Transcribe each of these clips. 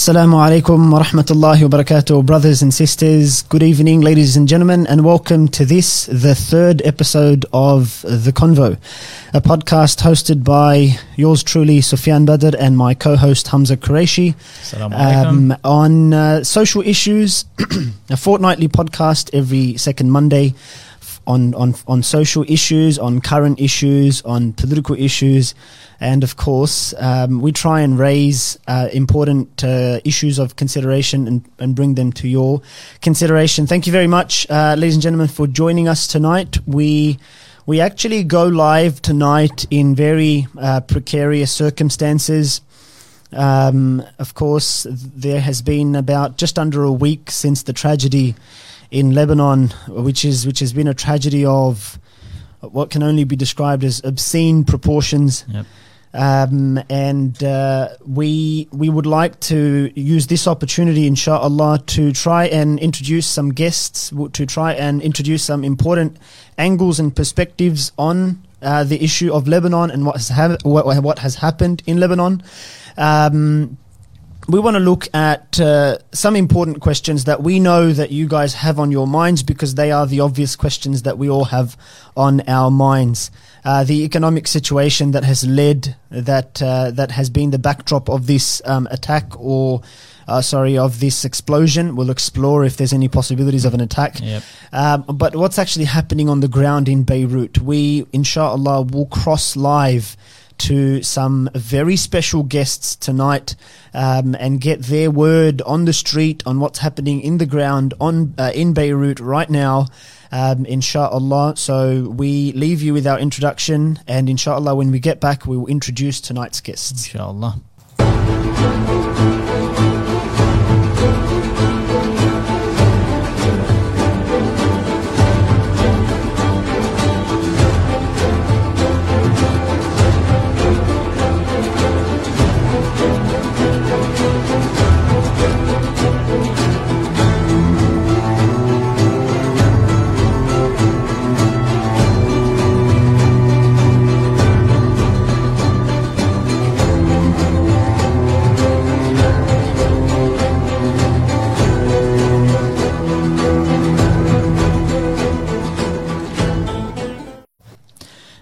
Assalamu alaikum wa rahmatullahi wa barakatuh, brothers and sisters. Good evening, ladies and gentlemen, and welcome to this, the third episode of The Convo, a podcast hosted by yours truly, Sufyan Badr, and my co host, Hamza Qureshi, um, on uh, social issues, a fortnightly podcast every second Monday on, on, on social issues, on current issues, on political issues. And of course, um, we try and raise uh, important uh, issues of consideration and, and bring them to your consideration. Thank you very much, uh, ladies and gentlemen, for joining us tonight. We we actually go live tonight in very uh, precarious circumstances. Um, of course, there has been about just under a week since the tragedy in Lebanon, which is which has been a tragedy of what can only be described as obscene proportions. Yep. Um, and uh, we we would like to use this opportunity, inshallah, to try and introduce some guests, to try and introduce some important angles and perspectives on uh, the issue of Lebanon and what has ha- what, what has happened in Lebanon. Um, we want to look at uh, some important questions that we know that you guys have on your minds because they are the obvious questions that we all have on our minds. Uh, the economic situation that has led that uh, that has been the backdrop of this um, attack or uh, sorry of this explosion. We'll explore if there's any possibilities of an attack. Yep. Um, but what's actually happening on the ground in Beirut? We inshallah will cross live to some very special guests tonight um, and get their word on the street on what's happening in the ground on uh, in Beirut right now um, inshallah. So we leave you with our introduction, and inshallah, when we get back, we will introduce tonight's guests. Inshallah.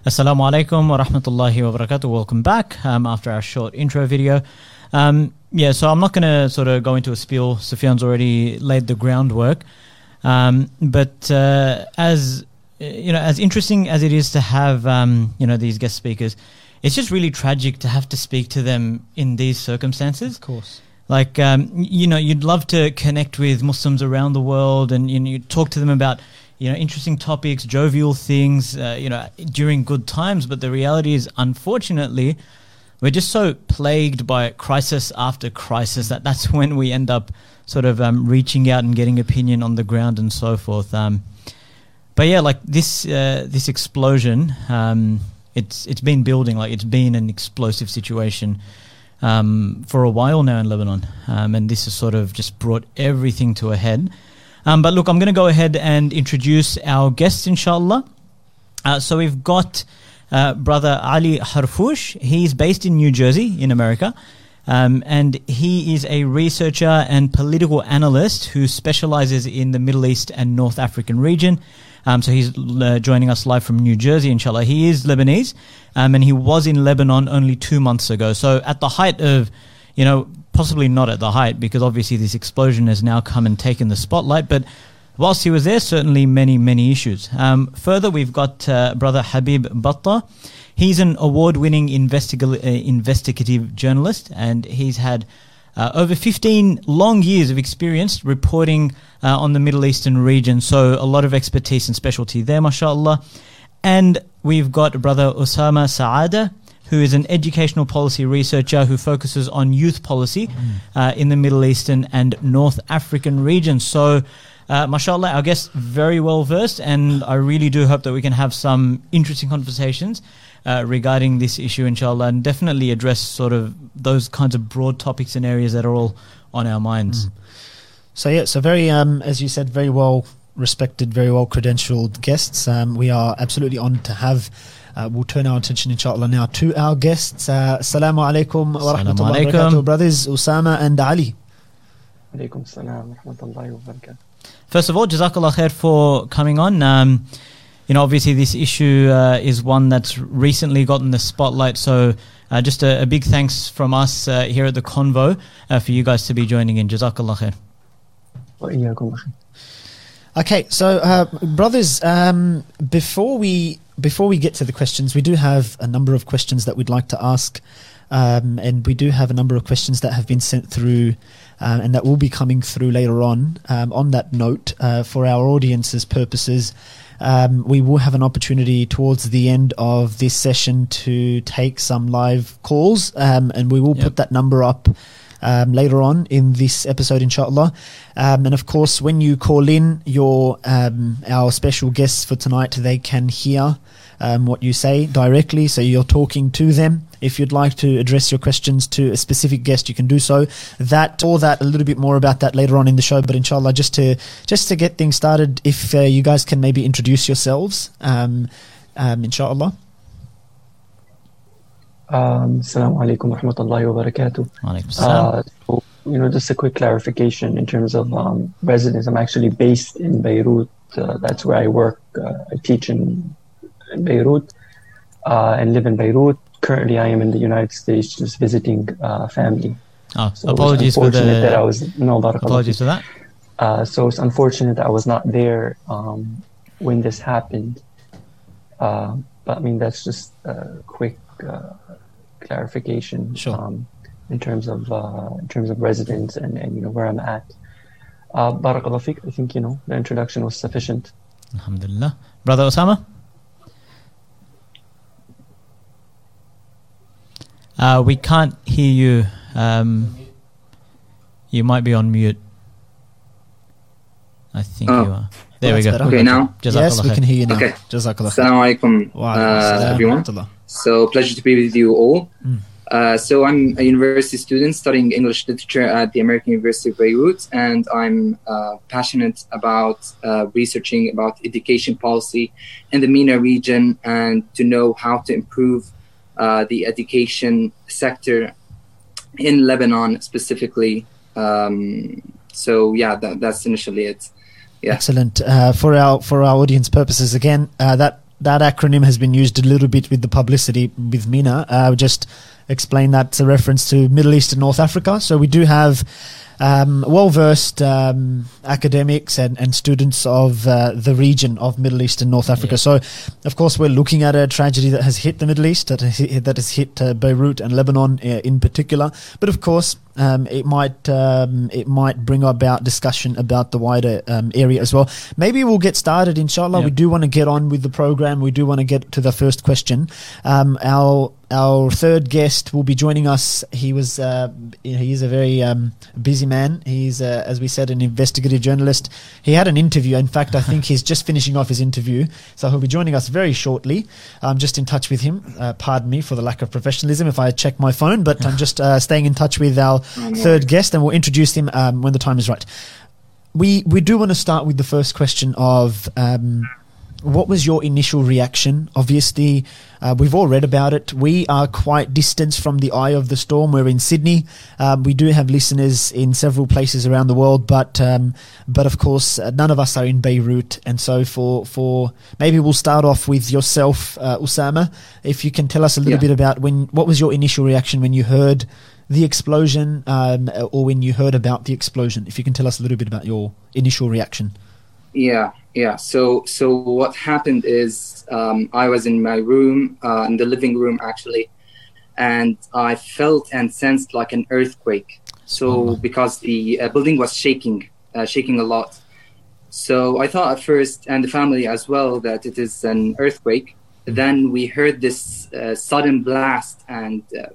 Assalamu alaikum wa rahmatullahi wa barakatuh. Welcome back um, after our short intro video. Um, yeah, so I'm not going to sort of go into a spiel. Sufyan's already laid the groundwork. Um, but uh, as you know, as interesting as it is to have um, you know these guest speakers, it's just really tragic to have to speak to them in these circumstances. Of course. Like um, you know, you'd love to connect with Muslims around the world, and you, know, you talk to them about you know, interesting topics, jovial things, uh, you know, during good times. But the reality is, unfortunately, we're just so plagued by crisis after crisis that that's when we end up sort of um, reaching out and getting opinion on the ground and so forth. Um, but yeah, like this uh, this explosion, um, it's it's been building. Like it's been an explosive situation um, for a while now in Lebanon, um, and this has sort of just brought everything to a head. Um, but look, I'm going to go ahead and introduce our guests, inshallah. Uh, so we've got uh, brother Ali Harfoush. He's based in New Jersey, in America. Um, and he is a researcher and political analyst who specializes in the Middle East and North African region. Um, so he's uh, joining us live from New Jersey, inshallah. He is Lebanese, um, and he was in Lebanon only two months ago. So at the height of, you know, possibly not at the height because obviously this explosion has now come and taken the spotlight. But whilst he was there, certainly many, many issues. Um, further, we've got uh, brother Habib Batta. He's an award winning investiga- uh, investigative journalist and he's had uh, over 15 long years of experience reporting uh, on the Middle Eastern region. So a lot of expertise and specialty there, mashallah. And we've got brother Osama Saada who is an educational policy researcher who focuses on youth policy mm. uh, in the Middle Eastern and North African regions. So, uh, mashallah, our guest very well versed, and I really do hope that we can have some interesting conversations uh, regarding this issue, inshallah, and definitely address sort of those kinds of broad topics and areas that are all on our minds. Mm. So, yeah, so very, um, as you said, very well respected, very well credentialed guests. Um, we are absolutely honoured to have uh, we'll turn our attention, inshallah, now to our guests. Uh, Assalamu alaikum wa rahmatullahi wa barakatuh, brothers Osama and Ali. Salam. First of all, Jazakallah khair for coming on. Um, you know, obviously, this issue uh, is one that's recently gotten the spotlight. So, uh, just a, a, big thanks from us uh, here at the Convo uh, for you guys to be joining in. Jazakallah khair. Okay, so, uh, brothers, um, before we before we get to the questions, we do have a number of questions that we'd like to ask, um, and we do have a number of questions that have been sent through, uh, and that will be coming through later on. Um, on that note, uh, for our audience's purposes, um, we will have an opportunity towards the end of this session to take some live calls, um, and we will Yep. put that number up um, later on in this episode, inshallah. Um, and of course, when you call in, your um, our special guests for tonight, they can hear um, what you say directly, so you're talking to them. If you'd like to address your questions to a specific guest, you can do so. That or that a little bit more about that later on in the show. But inshallah, just to just to get things started, if uh, you guys can maybe introduce yourselves, um, um, inshallah. Um, Assalamu alaikum wa rahmatullahi wa barakatuh. Uh, so, you know, just a quick clarification in terms of um, residence. I'm actually based in Beirut. Uh, that's where I work. Uh, I teach in, in Beirut uh, and live in Beirut. Currently, I am in the United States, just visiting uh, family. oh, So apologies for unfortunate that I was no apologies for that. Uh, so it's unfortunate that I was not there um, when this happened. Uh, but I mean, that's just a quick uh, clarification Sure. um, in terms of uh, in terms of residence and, and you know where I'm at. Uh, Barakallah fiqh, I think you know the introduction was sufficient. Alhamdulillah, brother Osama. Uh, we can't hear you. Um, you might be on mute. I think Oh. you are. There That's we go. better. Okay, now? yes, we can hear you now. Okay. Jazakallah. khair. Assalamu alaikum, Wa alaikum uh, everyone. So, pleasure to be with you all. Mm. Uh, so, I'm a university student studying English literature at the American University of Beirut, and I'm uh, passionate about uh, researching about education policy in the MENA region and to know how to improve uh, the education sector in Lebanon specifically. Um, so, yeah, that, that's initially it. Yeah. Excellent. Uh, for our for our audience purposes, again, uh, that that acronym has been used a little bit with the publicity with MENA. Uh, just explain that's a reference to Middle East and North Africa. So we do have um, well versed um, academics and, and students of uh, the region of Middle East and North Africa. Yeah. So, of course, we're looking at a tragedy that has hit the Middle East, that has hit, that has hit uh, Beirut and Lebanon uh, in particular. But of course, um, it might um, it might bring about discussion about the wider um, area as well. Maybe we'll get started, inshallah. Yeah. We do want to get on with the program. We do want to get to the first question. Um, our our third guest will be joining us. He was uh, he is a very um, busy man. He's uh, as we said an investigative journalist. He had an interview. In fact, I think he's just finishing off his interview, so he'll be joining us very shortly. I'm just in touch with him. Uh, pardon me for the lack of professionalism if I check my phone, but I'm just uh, staying in touch with our third guest, and we'll introduce him um, when the time is right. We we do want to start with the first question of um, what was your initial reaction? Obviously, uh, we've all read about it. We are quite distant from the eye of the storm. We're in Sydney. Um, we do have listeners in several places around the world, but um, but of course, uh, none of us are in Beirut. And so, for for maybe we'll start off with yourself, uh, Osama. If you can tell us a little Yeah. bit about when what was your initial reaction when you heard the explosion, um, or when you heard about the explosion. If you can tell us a little bit about your initial reaction. Yeah, yeah. So, so what happened is um, I was in my room, uh, in the living room actually, and I felt and sensed like an earthquake. So, Subhanallah. because the uh, building was shaking, uh, shaking a lot. So I thought at first, and the family as well, that it is an earthquake. Then we heard this uh, sudden blast and uh,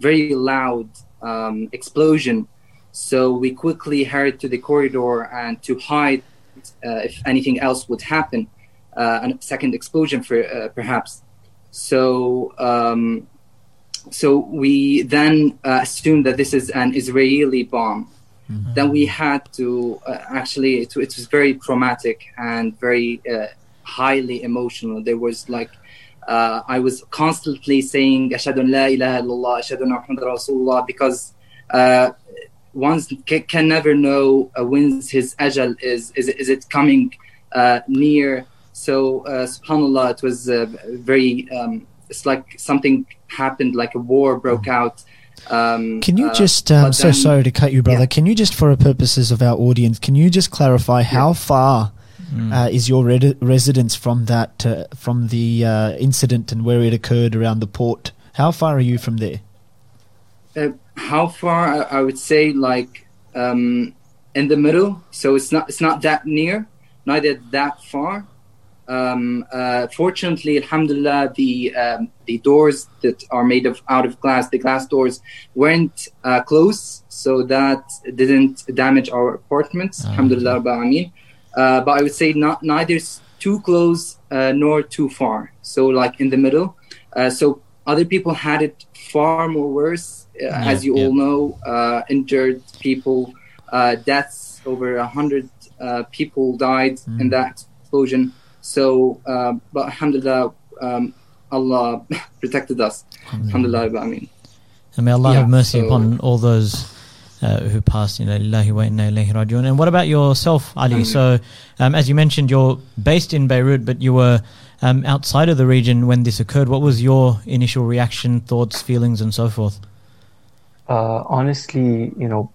very loud um, explosion. So we quickly hurried to the corridor and to hide if anything else would happen, uh, a second explosion for uh, perhaps. So um, so we then uh, assumed that this is an Israeli bomb. Then we had to uh, actually it, it was very traumatic and very uh, highly emotional. There was like uh, I was constantly saying "Ashhadu an la ilaha illallah, Ashhadu anna Muhammadan Rasulullah" because uh, one can, can never know uh, when his ajal is. Is, is it coming uh, near? So, uh, subhanAllah, it was uh, very, um, it's like something happened, like a war broke out. Um, Can you uh, just, um, but so then- sorry to cut you, brother. yeah. Can you just, for the purposes of our audience, can you just clarify how far Mm. uh, is your red- residence from that, uh, from the uh, incident and where it occurred around the port? How far are you from there? How far I, I would say like um, in the middle. So it's not it's not that near neither that far. Um, uh, fortunately alhamdulillah the um, the doors that are made of out of glass the glass doors weren't uh, close so that didn't damage our apartments Ah, alhamdulillah uh, but I would say not neither too close uh, nor too far. So like in the middle. Uh, so other people had it far more worse uh, as you yeah. all know uh, injured people uh, deaths over a hundred uh, people died in that explosion so uh, but alhamdulillah um, Allah protected us alhamdulillah Rabbil Alameen. And may Allah Yeah, have mercy so- upon all those uh, who passed. Inna lillahi wa inna ilayhi rajiun. And what about yourself, Ali? So, um, as you mentioned, you're based in Beirut, but you were um, outside of the region when this occurred. What was your initial reaction, thoughts, feelings, and so forth? Uh, honestly, you know,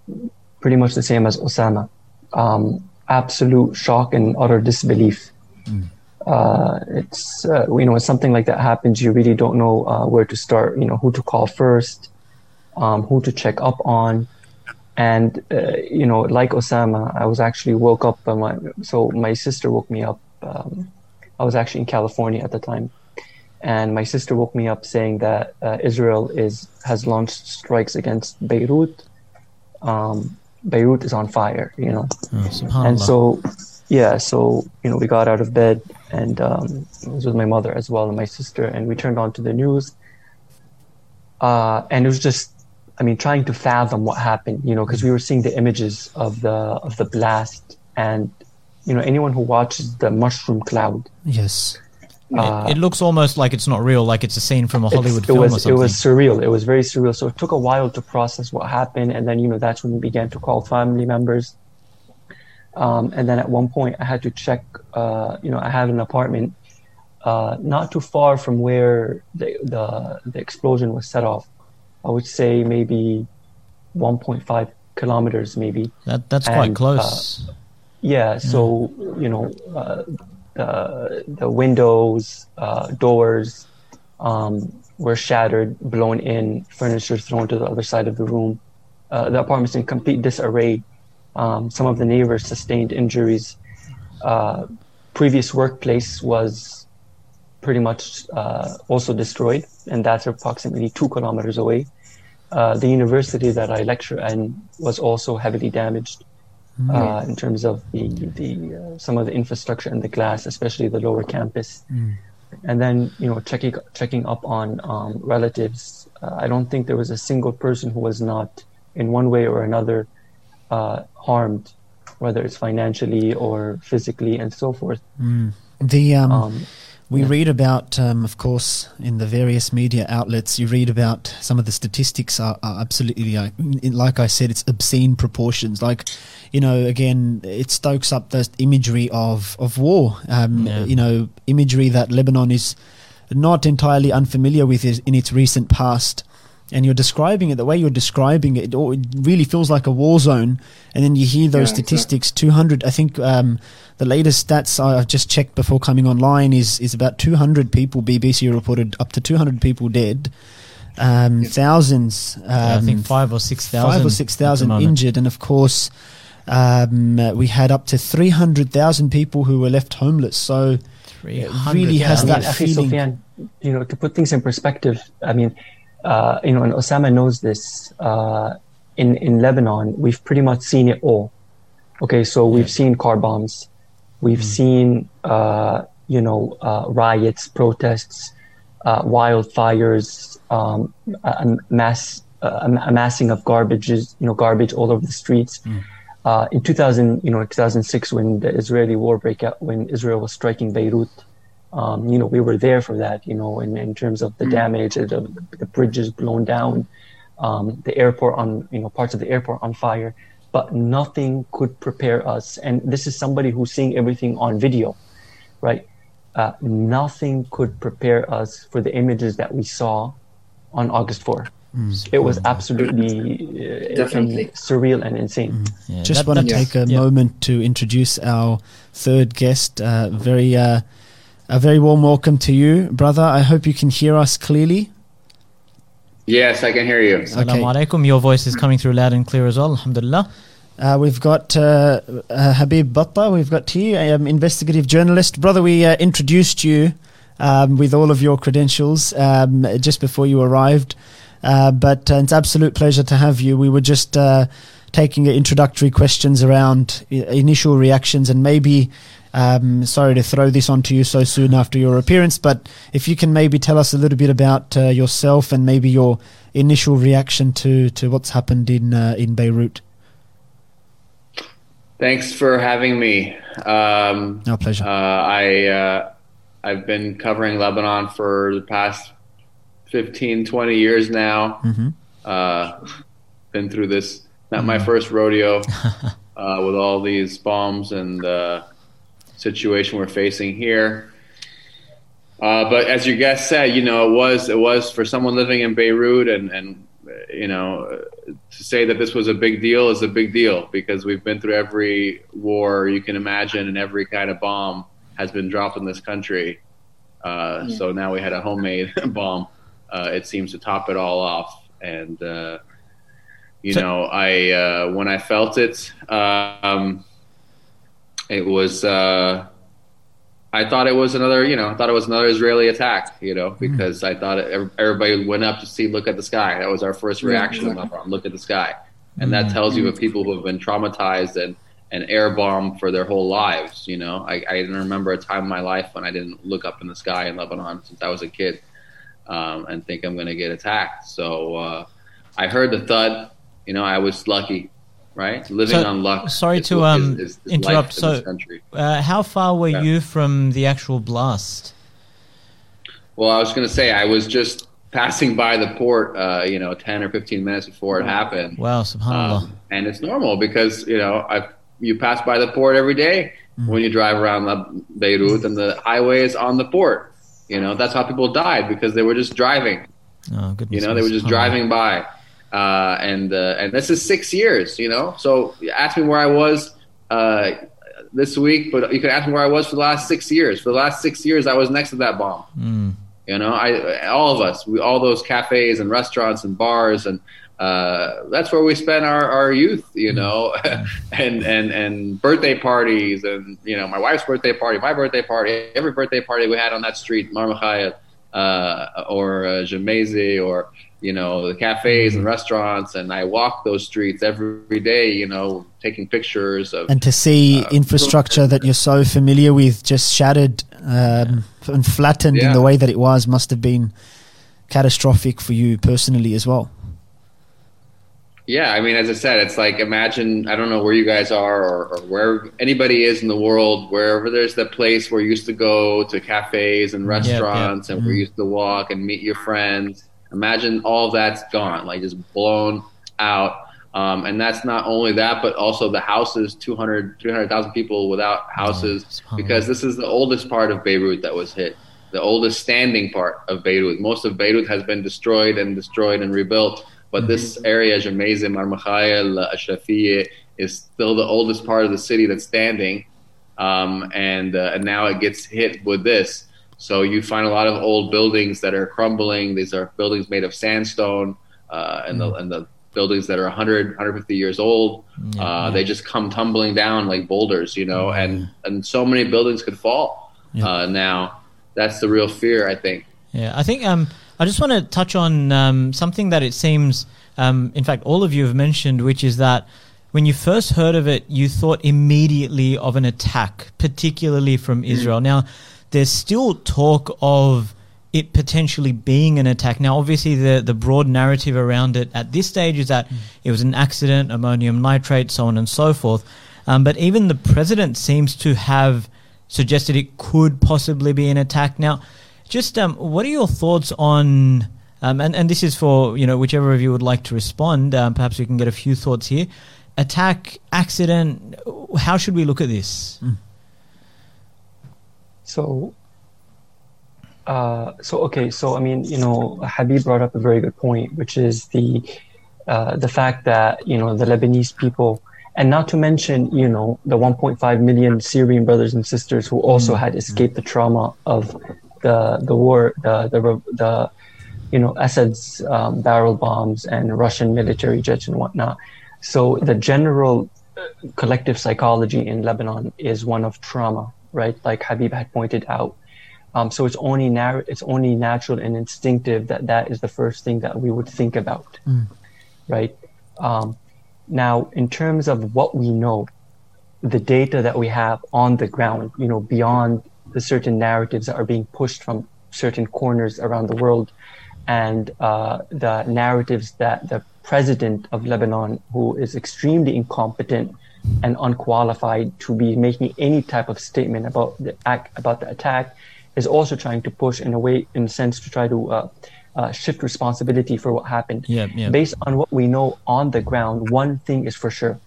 pretty much the same as Osama. Um, absolute shock and utter disbelief. Uh, it's uh, you know when something like that happens, you really don't know uh, where to start. You know who to call first, um, who to check up on, and uh, you know like Osama, I was actually woke up. By my, so my sister woke me up. Um, I was actually in California at the time, and my sister woke me up saying that uh, Israel is has launched strikes against Beirut. Um, Beirut is on fire, you know, Oh, and so yeah, so you know we got out of bed and um, I was with my mother as well and my sister, and we turned on to the news, uh, and it was just. I mean, trying to fathom what happened, you know, because we were seeing the images of the of the blast, and you know, anyone who watches the mushroom cloud, Yes. Uh, it, it looks almost like it's not real, like it's a scene from a Hollywood it film was or it was surreal. It was very surreal. So it took a while to process what happened, and then you know that's when we began to call family members. Um, and then at one point, I had to check. Uh, you know, I had an apartment uh, not too far from where the, the the explosion was set off. I would say maybe 1.5 kilometers, maybe. that, that's quite and, close. Yeah, so you know, uh, the the windows, uh, doors, um, were shattered, blown in, furniture thrown to the other side of the room. Uh, the apartment's in complete disarray. Um, some of the neighbors sustained injuries. Uh, previous workplace was pretty much uh, also destroyed, and that's approximately two kilometers away. Uh, the university that I lecture in was also heavily damaged uh, in terms of the the uh, some of the infrastructure and the glass, especially the lower campus. And then you know checking checking up on um, relatives. Uh, I don't think there was a single person who was not in one way or another uh, harmed, whether it's financially or physically and so forth. The um, Um, we yeah. read about, um, of course, in the various media outlets. You read about some of the statistics are, are absolutely like, like I said, it's obscene proportions. Like, you know, again, it stokes up the imagery of of war. Um, Yeah. You know, imagery that Lebanon is not entirely unfamiliar with in its recent past. And you're describing it the way you're describing it, it really feels like a war zone. And then you hear those Yeah, exactly. statistics. Two hundred, I think. Um, the latest stats I- I've just checked before coming online is is about 200 people. BBC reported up to 200 people dead, um, thousands, um, Yeah, I think five or six thousand. five or six at the thousand moment. injured, and of course, um, we had up to 300,000 people who were left homeless. So it really has I that mean, feeling. Sufyan, you know, to put things in perspective, I mean, uh, you know, and Osama knows this. Uh, in in Lebanon, we've pretty much seen it all. Okay, so we've seen car bombs, we've seen, uh, you know, uh, riots, protests, uh, wildfires, um, a, a mass uh, a amassing of garbages, you know, garbage all over the streets. Uh, in 2000, you know, 2006, when the Israeli war broke out, when Israel was striking Beirut, um, you know, we were there for that, you know, in, in terms of the damage, the, the bridges blown down, um, the airport on you know parts of the airport on fire, but nothing could prepare us. And this is somebody who's seeing everything on video, right? Uh, nothing could prepare us for the images that we saw on August 4. Mm. It was absolutely uh, definitely surreal and insane. Mm. Yeah, Just that, want to take a yeah. moment to introduce our third guest. Uh, very, uh, a very warm welcome to you, brother. I hope you can hear us clearly. Yes, I can hear you. Assalamu alaikum. Your voice is coming through loud and clear as well. Alhamdulillah. Uh, we've got uh, uh, Habib Batta. We've got here, um, investigative journalist. Brother, we uh, introduced you um, with all of your credentials um, just before you arrived. Uh, but uh, it's absolute pleasure to have you. We were just taking introductory questions around initial reactions and maybe um, sorry to throw this onto you so soon after your appearance, but if you can maybe tell us a little bit about uh, yourself and maybe your initial reaction to, to what's happened in uh, in Beirut. Thanks for having me. Um, no pleasure. Uh, I uh, I've been covering Lebanon for the past 15, 20 years now. Mm-hmm. Uh, been through this, not mm-hmm. my first rodeo, uh, with all these bombs and the situation we're facing here. Uh, but as your guest said, you know, it was it was for someone living in Beirut, and and you know, to say that this was a big deal is a big deal because we've been through every war you can imagine, and every kind of bomb has been dropped in this country. Uh, yeah. So now we had a homemade bomb. Uh, it seems to top it all off, and uh, you so- know, I uh, when I felt it. Um, it was uh, I thought it was another you know I thought it was another Israeli attack you know hmm. because mm. I thought it, everybody went up to see look at the sky that was our first reaction yeah, exactly. look at the sky and that hmm. tells you of people who have been traumatized and and air bombed for their whole lives you know I, I didn't remember a time in my life when I didn't look up in the sky in Lebanon since I was a kid um, and think I'm going to get attacked so uh, I heard the thud you know I was lucky right? Living so, on luck. Sorry to um, is, is, interrupt. So, uh, how far were yeah. you from the actual blast? Well, I was going to say I was just passing by the port, uh, you know, ten or fifteen minutes before it happened. Wow, subhanallah. Um, and it's normal because you know I, you pass by the port every day mm. when you drive around Beirut, and the highway is on the port. You know, that's how people died because they were just driving. Oh, goodness. You know, they were just driving by. Uh, and uh, and this is six years, you know. So ask me where I was uh, this week, but you can ask me where I was for the last six years. For the last six years, I was next to that bomb. Mm. You know, I all of us, we all those cafes and restaurants and bars and uh, that's where we spent our, our youth, you mm. know, and, and, and birthday parties and, you know, my wife's birthday party, my birthday party, every birthday party we had on that street, Mar Mikhael, uh, or uh, or you know, the cafes and mm-hmm. restaurants, and I walk those streets every day, you know, taking pictures of. And to see uh, infrastructure that you're so familiar with just shattered um, and flattened yeah. in the way that it was must have been catastrophic for you personally as well. Yeah, I mean, as I said, it's like imagine I don't know where you guys are or, or where anybody is in the world, wherever there's that place where you used to go to cafes and restaurants yeah, yeah. and mm-hmm. where you used to walk and meet your friends Imagine all that's gone, like just blown out. Um, and that's not only that, but also the houses 200, 300,000 people without houses, oh, because this is the oldest part of Beirut that was hit, the oldest standing part of Beirut. Most of Beirut has been destroyed and destroyed and rebuilt, but mm-hmm. this area, Gemmayzeh, Mar Mikhael, Ashrafiyeh, is still the oldest part of the city that's standing. Um, and, uh, and now it gets hit with this. So you find a lot of old buildings that are crumbling. These are buildings made of sandstone, uh, and the mm. and the buildings that are 100 150 years old uh, yeah. they just come tumbling down like boulders you know and and so many buildings could fall yeah. uh, now that's the real fear i think yeah i think um i just want to touch on um, something that it seems um, in fact all of you have mentioned which is that when you first heard of it you thought immediately of an attack particularly from mm. israel now there's still talk of it potentially being an attack. Now, obviously, the, the broad narrative around it at this stage is that mm. it was an accident, ammonium nitrate, so on and so forth. Um, but even the president seems to have suggested it could possibly be an attack. Now, just um, what are your thoughts on Um, and, and this is for, you know, whichever of you would like to respond. Um, perhaps we can get a few thoughts here. Attack, accident, how should we look at this? Mm. So, uh, so okay, so I mean, you know, Habib brought up a very good point, which is the uh, the fact that you know the Lebanese people, and not to mention you know the 1.5 million Syrian brothers and sisters who also mm-hmm. had escaped the trauma of the the war, the the the you know Assad's um, barrel bombs and Russian military jets and whatnot. So the general uh, collective psychology in Lebanon is one of trauma, right? Like Habib had pointed out. Um, so it's only nar- it's only natural and instinctive that that is the first thing that we would think about, mm. right? Um, now, in terms of what we know, the data that we have on the ground, you know, beyond the certain narratives that are being pushed from certain corners around the world, and uh, the narratives that the president of Lebanon, who is extremely incompetent and unqualified to be making any type of statement about the act, about the attack, is also trying to push in a way, in a sense, to try to uh, uh, shift responsibility for what happened. Yeah, yeah. Based on what we know on the ground, one thing is for sure: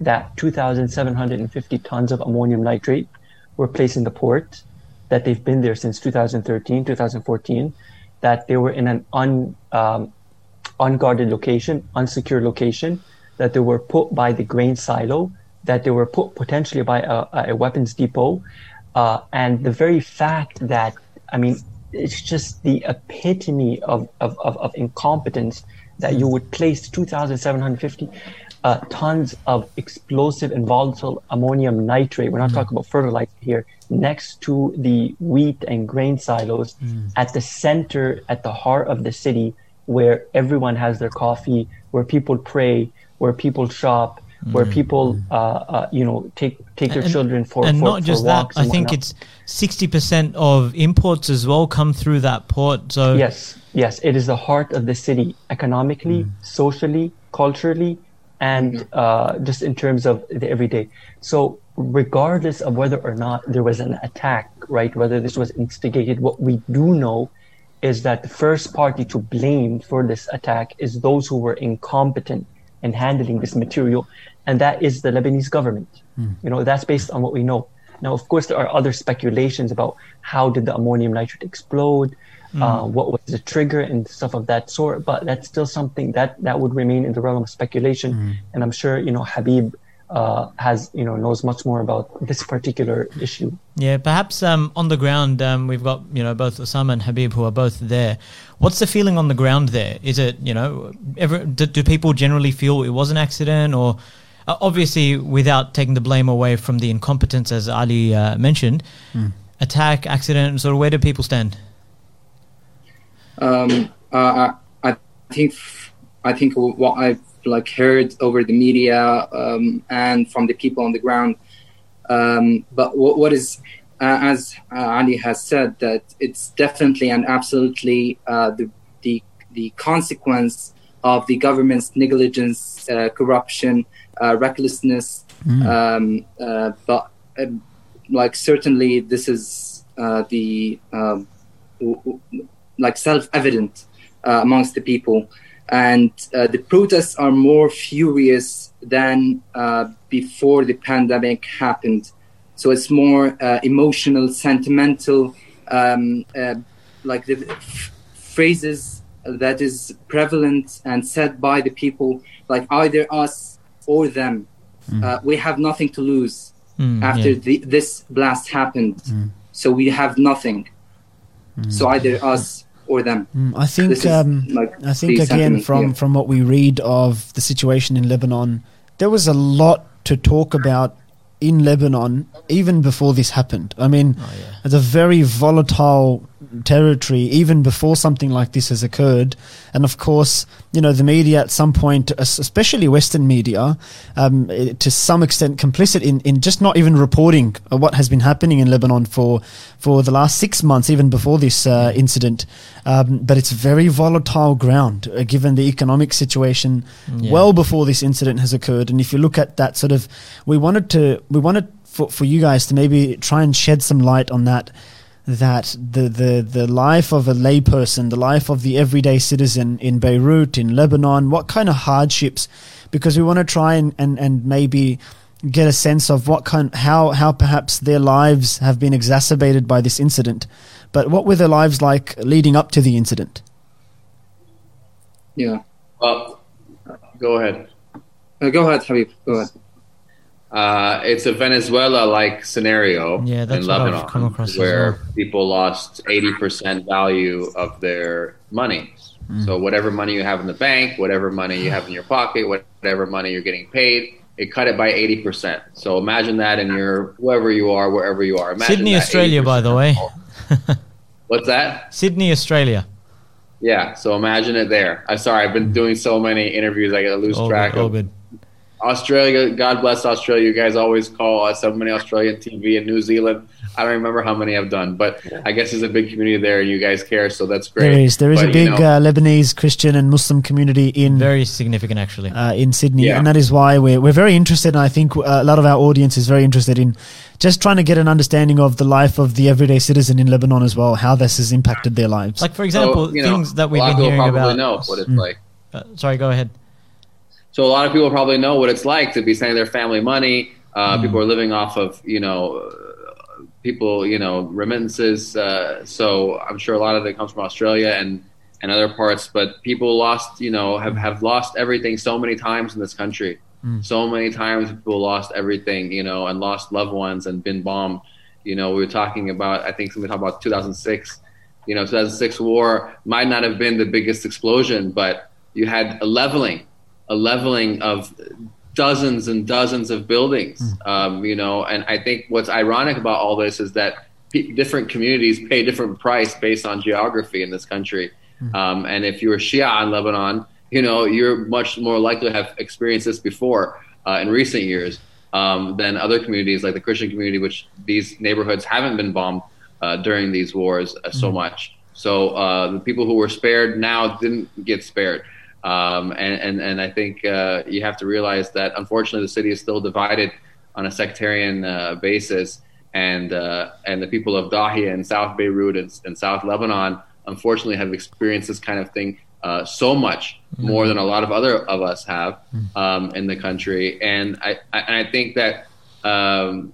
that 2,750 tons of ammonium nitrate were placed in the port. That they've been there since 2013, 2014. That they were in an un, um, unguarded location, unsecured location. That they were put by the grain silo that they were put potentially by a, a weapons depot. Uh, and the very fact that, I mean, it's just the epitome of, of, of, of incompetence that you would place 2,750 uh, tons of explosive and volatile ammonium nitrate, we're not mm. talking about fertilizer here, next to the wheat and grain silos mm. at the center, at the heart of the city, where everyone has their coffee, where people pray, where people shop, where mm. people, uh, uh, you know, take take their and, children for and for, not just that. I think it's sixty percent of imports as well come through that port. So yes, yes, it is the heart of the city, economically, mm. socially, culturally, and mm-hmm. uh, just in terms of the everyday. So regardless of whether or not there was an attack, right? Whether this was instigated, what we do know is that the first party to blame for this attack is those who were incompetent in handling this material and that is the Lebanese government. Mm. You know, that's based on what we know. Now, of course, there are other speculations about how did the ammonium nitrate explode, mm. uh, what was the trigger, and stuff of that sort. But that's still something that that would remain in the realm of speculation. Mm. And I'm sure you know Habib uh, has you know knows much more about this particular issue. Yeah, perhaps um, on the ground um, we've got you know both Osama and Habib who are both there. What's the feeling on the ground there? Is it you know ever, do, do people generally feel it was an accident or uh, obviously, without taking the blame away from the incompetence, as Ali uh, mentioned, mm. attack, accident, sort of where do people stand? Um, uh, I think I think what I've like heard over the media um, and from the people on the ground. Um, but what, what is, uh, as uh, Ali has said, that it's definitely and absolutely uh, the the the consequence of the government's negligence, corruption, uh, recklessness. Mm. Um, uh, but um, like certainly this is uh, the um, like self-evident amongst the people, and the protests are more furious than before the pandemic happened. So it's more emotional, sentimental, um, like the f- phrases that is prevalent and said by the people like either us or them. Mm. Uh, we have nothing to lose mm, after yeah. the, this blast happened. Mm. So we have nothing. Mm. So either us or them. Mm, I think. Um, like I think again from yeah. from what we read of the situation in Lebanon, there was a lot to talk about in Lebanon even before this happened. I mean, oh, yeah. it's a very volatile territory even before something like this has occurred. And of course, you know, the media at some point, especially Western media, um, to some extent complicit in, in just not even reporting what has been happening in Lebanon for, for the last six months, even before this uh, incident. Um, but it's very volatile ground uh, given the economic situation yeah. well before this incident has occurred. And if you look at that sort of, we wanted to, we wanted for, for you guys to maybe try and shed some light on that that the, the, the life of a layperson, the life of the everyday citizen in Beirut, in Lebanon, what kind of hardships, because we want to try and, and, and maybe get a sense of what kind, how, how perhaps their lives have been exacerbated by this incident. But what were their lives like leading up to the incident? Yeah. Well, go ahead. Uh, go ahead, Habib. Go ahead. Uh, it's a Venezuela-like scenario Yeah, in Lebanon, where well. people lost eighty percent value of their money. Mm. So whatever money you have in the bank, whatever money you have in your pocket, whatever money you're getting paid, it cut it by eighty percent. So imagine that in your whoever you are, wherever you are. Imagine Sydney, Australia, by the way. What's that? Sydney, Australia. Yeah. So imagine it there. I'm sorry, I've been doing so many interviews, I lose All track good, of. Australia, God bless Australia. You guys always call us so many Australian TV and New Zealand. I don't remember how many I've done, but I guess there's a big community there, and you guys care, so that's great. There is. There is But, a big you know, uh, Lebanese Christian and Muslim community in Very significant, actually. uh, in Sydney, Yeah. and that is why we're we're very interested. And I think uh, a lot of our audience is very interested in just trying to get an understanding of the life of the everyday citizen in Lebanon as well, how this has impacted their lives. Like, for so, example, you know, things that we've been hearing about. know what it's Mm. like. Uh, sorry, go ahead. So a lot of people probably know what it's like to be sending their family money. Uh, Mm. People are living off of you know, people you know remittances. Uh, so I'm sure a lot of it comes from Australia and and other parts. But people lost you know have have lost everything so many times in this country. Mm. So many times people lost everything you know and lost loved ones and been bombed. You know we were talking about I think somebody talked about 2006. You know 2006 war might not have been the biggest explosion, but you had a leveling a leveling of dozens and dozens of buildings. Um, you know, and I think what's ironic about all this is that pe- different communities pay different price based on geography in this country. Um, and if you're Shia in Lebanon, you know, you're much more likely to have experienced this before uh, in recent years um, than other communities like the Christian community, which these neighborhoods haven't been bombed uh, during these wars uh, so much. So uh, the people who were spared now didn't get spared. Um, and, and, and I think uh, you have to realize that unfortunately the city is still divided on a sectarian uh, basis. And, uh, and the people of Dahia and South Beirut and, and South Lebanon unfortunately have experienced this kind of thing uh, so much more than a lot of other of us have um, in the country. And I, I, and I think that um,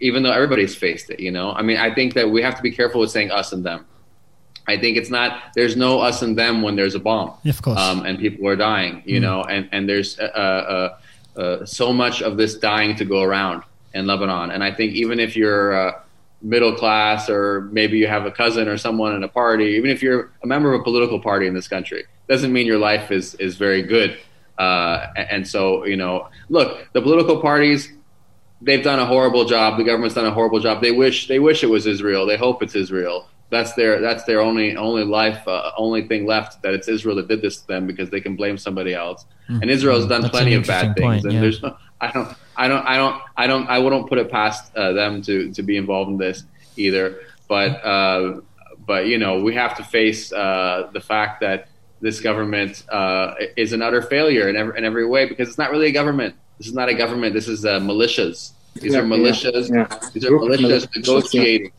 even though everybody's faced it, you know, I mean, I think that we have to be careful with saying us and them. I think it's not. There's no us and them when there's a bomb, of course. um, and people are dying. You know, and and there's uh, uh, uh, so much of this dying to go around in Lebanon. And I think even if you're uh, middle class, or maybe you have a cousin or someone in a party, even if you're a member of a political party in this country, doesn't mean your life is is very good. Uh, and, and so, you know, look, the political parties they've done a horrible job. The government's done a horrible job. They wish they wish it was Israel. They hope it's Israel. That's their that's their only only life uh, only thing left that it's Israel that did this to them because they can blame somebody else. And Israel's done That's plenty of bad interesting things. point, and yeah. there's no I don't I don't I don't I don't I wouldn't put it past uh, them to to be involved in this either. But uh, but you know we have to face uh, the fact that this government uh, is an utter failure in every, in every way because it's not really a government. This is not a government. This is uh, militias. These Yeah, are militias. yeah. These are militias militias, negotiating.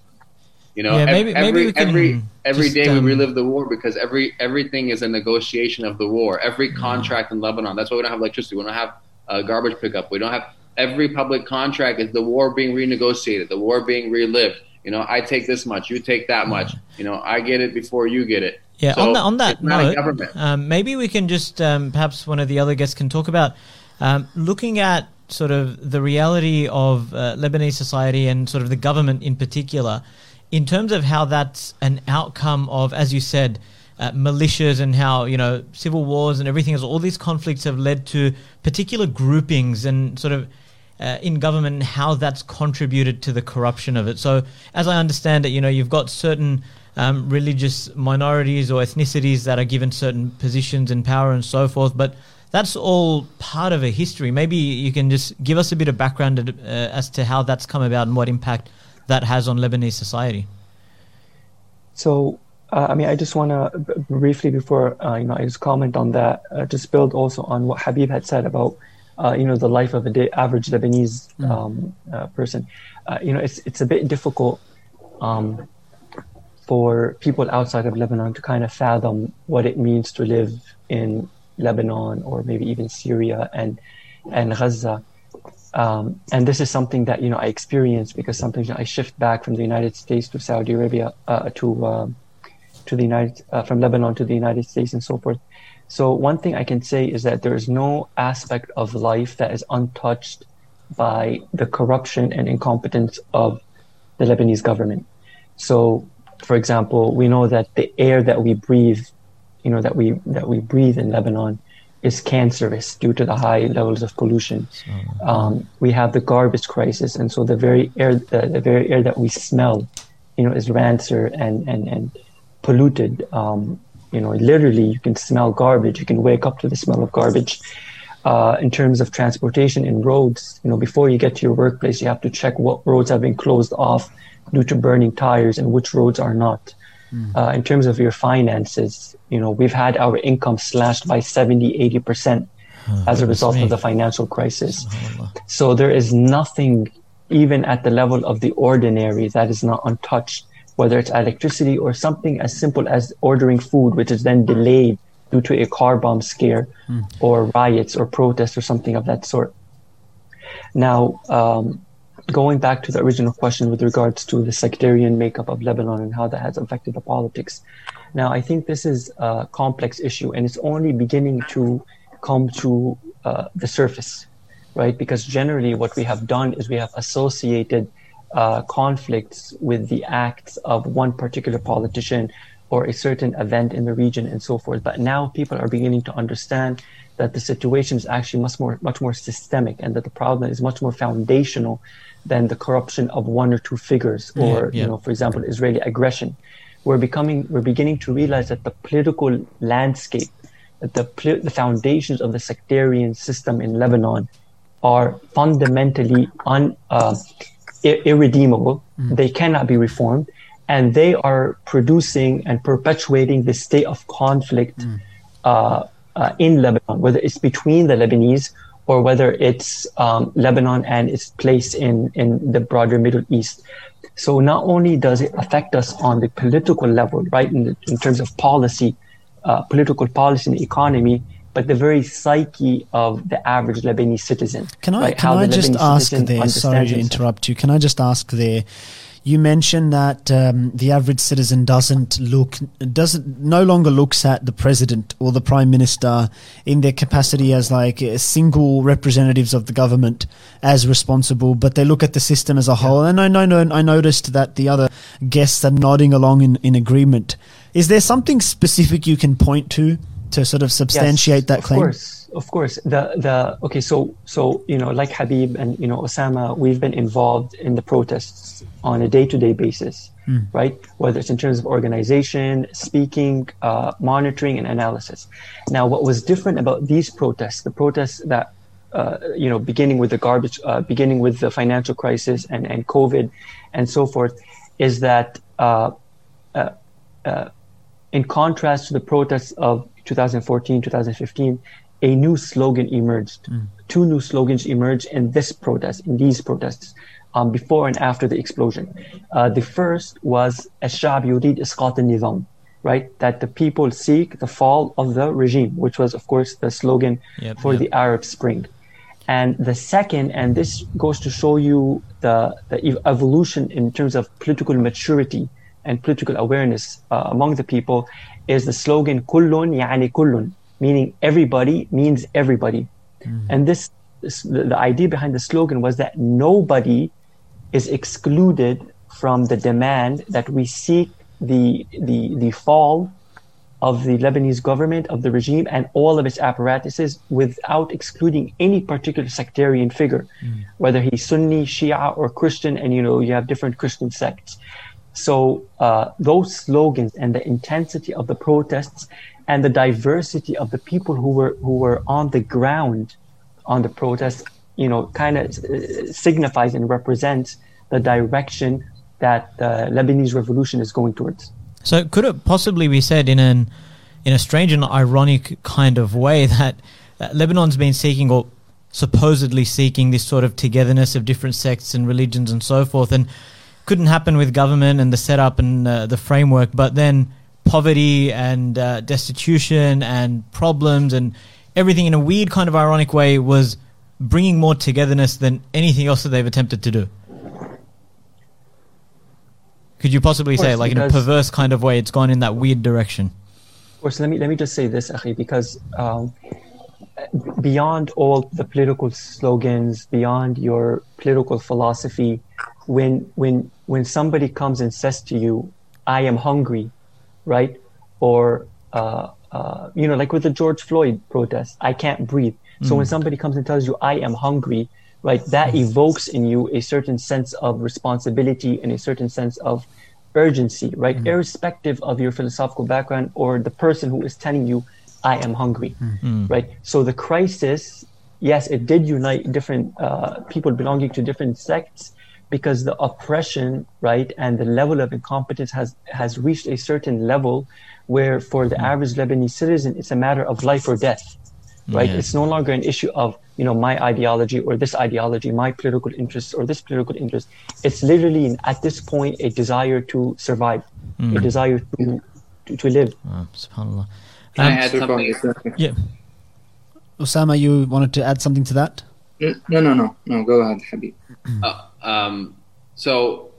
You know, Yeah, maybe- maybe every we can every every day um, we relive the war because every everything is a negotiation of the war. Every contract in Lebanon. That's why we don't have electricity. We don't have uh, garbage pickup. We don't have every public contract is the war being renegotiated, the war being relived. You know, I take this much, you take that much. You know, I get it before you get it. Yeah, So on, that on that it's not a note, um, maybe we can just um, perhaps one of the other guests can talk about um, looking at sort of the reality of uh, Lebanese society and sort of the government in particular, in terms of how that's an outcome of, as you said, uh, militias and how you know civil wars and everything else. All these conflicts have led to particular groupings and sort of uh, in government and how that's contributed to the corruption of it. So, as I understand it, you know, you've got certain um, religious minorities or ethnicities that are given certain positions and power and so forth, but that's all part of a history. Maybe you can just give us a bit of background uh, as to how that's come about and what impact that has on Lebanese society. So, uh, I mean, I just want to b- briefly before uh, you know I just comment on that, uh, just build also on what Habib had said about uh, you know the life of a day, average Lebanese um, uh, person. Uh, you know, it's it's a bit difficult um, for people outside of Lebanon to kind of fathom what it means to live in Lebanon or maybe even Syria and and Gaza. Um, and this is something that you know I experience because sometimes I shift back from the United States to Saudi Arabia uh, to uh, to the United uh, from Lebanon to the United States and so forth. So one thing I can say is that there is no aspect of life that is untouched by the corruption and incompetence of the Lebanese government. So, for example, we know that the air that we breathe, you know, that we that we breathe in Lebanon, is cancerous due to the high levels of pollution. Um, we have the garbage crisis, and so the very air, the, the very air that we smell, you know, is rancid and and and polluted. Um, you know, literally, you can smell garbage. You can wake up to the smell of garbage. Uh, in terms of transportation in roads, you know, before you get to your workplace, you have to check what roads have been closed off due to burning tires and which roads are not. Mm. Uh, in terms of your finances, you know, we've had our income slashed by 70, 80% as a result of the financial crisis. So there is nothing, even at the level of the ordinary, that is not untouched, whether it's electricity or something as simple as ordering food, which is then delayed due to a car bomb scare mm. or riots or protests or something of that sort. Now, um, going back to the original question with regards to the sectarian makeup of Lebanon and how that has affected the politics. Now, I think this is a complex issue and it's only beginning to come to uh, the surface, right? Because generally, what we have done is we have associated uh, conflicts with the acts of one particular politician or a certain event in the region and so forth. But now people are beginning to understand that the situation is actually much more much more systemic and that the problem is much more foundational than the corruption of one or two figures or yeah, yeah. you know for example Israeli aggression. We're becoming we're beginning to realize that the political landscape that the the foundations of the sectarian system in Lebanon are fundamentally un, uh, irredeemable. Mm. They cannot be reformed and they are producing and perpetuating the state of conflict mm. uh, uh, in Lebanon, whether it's between the Lebanese or whether it's um, Lebanon and its place in, in the broader Middle East. So not only does it affect us on the political level, right, in, the, in terms of policy, uh, political policy and economy, but the very psyche of the average Lebanese citizen. Can I, right? can I just ask there, sorry to interrupt you, can I just ask there, you mentioned that um, the average citizen doesn't look doesn't no longer looks at the president or the prime minister in their capacity as like single representatives of the government as responsible, but they look at the system as a whole. And I know I noticed that the other guests are nodding along in, in agreement. Is there something specific you can point to to sort of substantiate yes, that claim? Of course of course. The the okay. So so you know, like Habib and you know Osama, we've been involved in the protests on a day to day basis, mm. right? Whether it's in terms of organization, speaking, uh, monitoring, and analysis. Now, what was different about these protests, the protests that uh, you know, beginning with the garbage, uh, beginning with the financial crisis and, and COVID and so forth, is that uh, uh, uh, in contrast to the protests of 2014, 2015, a new slogan emerged. Mm. Two new slogans emerged in this protest, in these protests, um, before and after the explosion. Uh, the first was الشعب يريد إسقاط النظام, right? That the people seek the fall of the regime, which was, of course, the slogan yep, for yep. the Arab Spring. And the second, and this goes to show you the, the evolution in terms of political maturity and political awareness uh, among the people, is the slogan كل يعني كل meaning everybody means everybody. Mm. And this, this the, idea behind the slogan was that nobody is excluded from the demand that we seek the the the fall of the Lebanese government, of the regime, and all of its apparatuses without excluding any particular sectarian figure, mm. whether he's Sunni, Shia, or Christian, and you know, you have different Christian sects. So uh, those slogans and the intensity of the protests and the diversity of the people who were who were on the ground on the protest, you know, kind of uh, signifies and represents the direction that the Lebanese revolution is going towards. So, could it possibly be said in an in a strange and ironic kind of way that, that Lebanon's been seeking or supposedly seeking this sort of togetherness of different sects and religions and so forth, and couldn't happen with government and the setup and uh, the framework, but then poverty and uh, destitution and problems and everything in a weird kind of ironic way was bringing more togetherness than anything else that they've attempted to do. Could you possibly say, like in a perverse kind of way, it's gone in that weird direction? Of course, let me let me just say this, Akhi, because um, beyond all the political slogans, beyond your political philosophy, when when when somebody comes and says to you, "I am hungry," right, or uh, uh, you know, like with the George Floyd protest, "I can't breathe." So mm. when somebody comes and tells you, "I am hungry," right, that evokes in you a certain sense of responsibility and a certain sense of urgency, right? Mm-hmm. Irrespective of your philosophical background or the person who is telling you, I am hungry, mm-hmm. right? So the crisis, yes, it did unite different uh, people belonging to different sects because the oppression, right, and the level of incompetence has, has reached a certain level where for the mm-hmm. average Lebanese citizen, it's a matter of life or death, right? It's no longer an issue of you know my ideology or this ideology my political interests or this political interest. It's literally at this point a desire to survive mm. a desire to to, to live. Oh, subhanallah. Can um, I add something? yeah. Osama you wanted to add something to that? No no no no. Go ahead Habib. Uh, um, so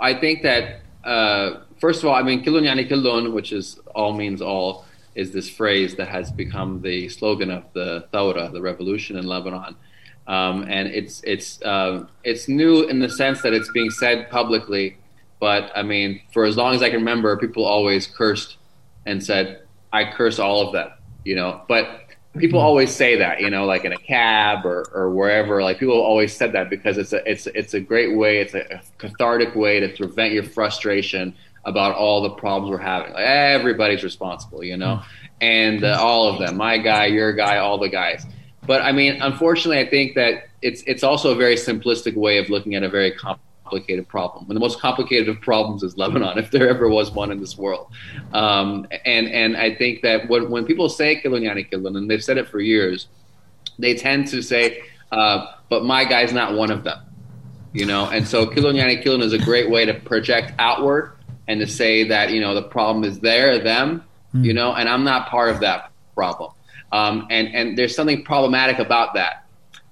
I think that uh, first of all I mean kilun yani kilun which is all means all is this phrase that has become the slogan of the Thawra, the revolution in Lebanon. Um, and it's it's uh, it's new in the sense that it's being said publicly, but I mean, for as long as I can remember, people always cursed and said, "I curse all of them," you know. But people always say that, you know, like in a cab or, or wherever. Like people always said that because it's a it's it's a great way, it's a cathartic way to prevent your frustration about all the problems we're having. Like everybody's responsible, you know, and uh, all of them, my guy, your guy, all the guys. But I mean, unfortunately, I think that it's it's also a very simplistic way of looking at a very complicated problem. One of the most complicated of problems is Lebanon, if there ever was one in this world. Um, and and I think that when when people say kilun yani kilun, and they've said it for years, they tend to say, uh, "But my guy's not one of them." You know, and so kilun yani kilun is a great way to project outward and to say that you know the problem is there, them, mm. you know, and I'm not part of that problem. Um, and and there's something problematic about that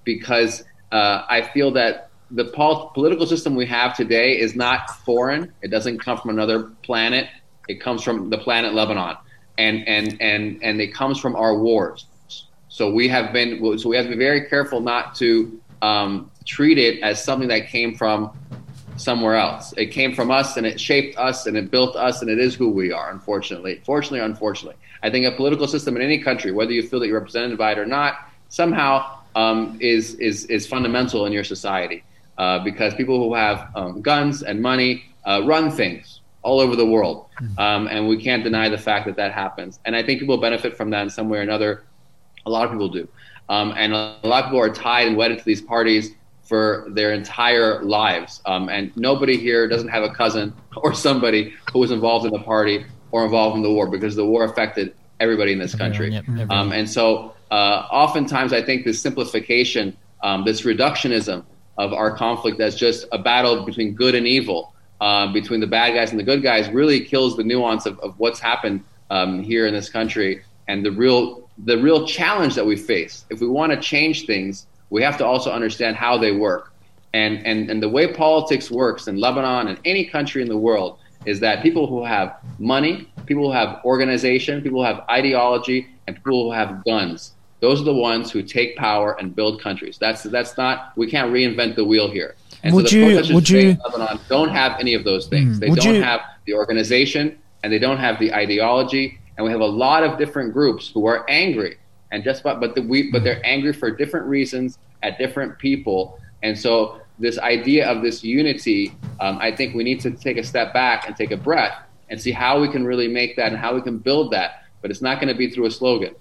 because uh, I feel that the pol- political system we have today is not foreign. It doesn't come from another planet. It comes from the planet Lebanon, and and and and it comes from our wars. So we have been so we have to be very careful not to um, treat it as something that came from somewhere else. It came from us and it shaped us and it built us and it is who we are, unfortunately. Fortunately or unfortunately. I think a political system in any country, whether you feel that you're represented by it or not, somehow um, is, is, is fundamental in your society. Uh, because people who have um, guns and money uh, run things all over the world. Hmm. Um, and we can't deny the fact that that happens. And I think people benefit from that in some way or another. A lot of people do. Um, and a lot of people are tied and wedded to these parties for their entire lives. Um, and nobody here doesn't have a cousin or somebody who was involved in the party or involved in the war because the war affected everybody in this country. Yep, um, and so, uh, oftentimes, I think this simplification, um, this reductionism of our conflict as just a battle between good and evil, uh, between the bad guys and the good guys, really kills the nuance of, of what's happened um, here in this country and the real the real challenge that we face. If we want to change things, we have to also understand how they work. And, and, and the way politics works in Lebanon and any country in the world is that people who have money, people who have organization, people who have ideology, and people who have guns, those are the ones who take power and build countries. That's, that's not, we can't reinvent the wheel here. And would so you, would you, Lebanon don't have any of those things. Mm, they don't you, have the organization and they don't have the ideology. And we have a lot of different groups who are angry and just but but the, we but they're angry for different reasons at different people, and so this idea of this unity, um, I think we need to take a step back and take a breath and see how we can really make that and how we can build that. But it's not going to be through a slogan.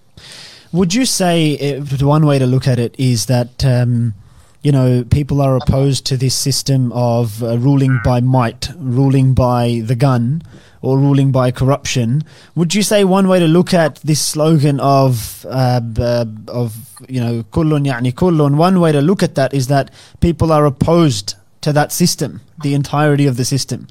Would you say one way to look at it is that? Um, you know, people are opposed to this system of uh, ruling by might, ruling by the gun, or ruling by corruption. Would you say one way to look at this slogan of uh, of you know kullun yani kullun? One way to look at that is that people are opposed to that system, the entirety of the system.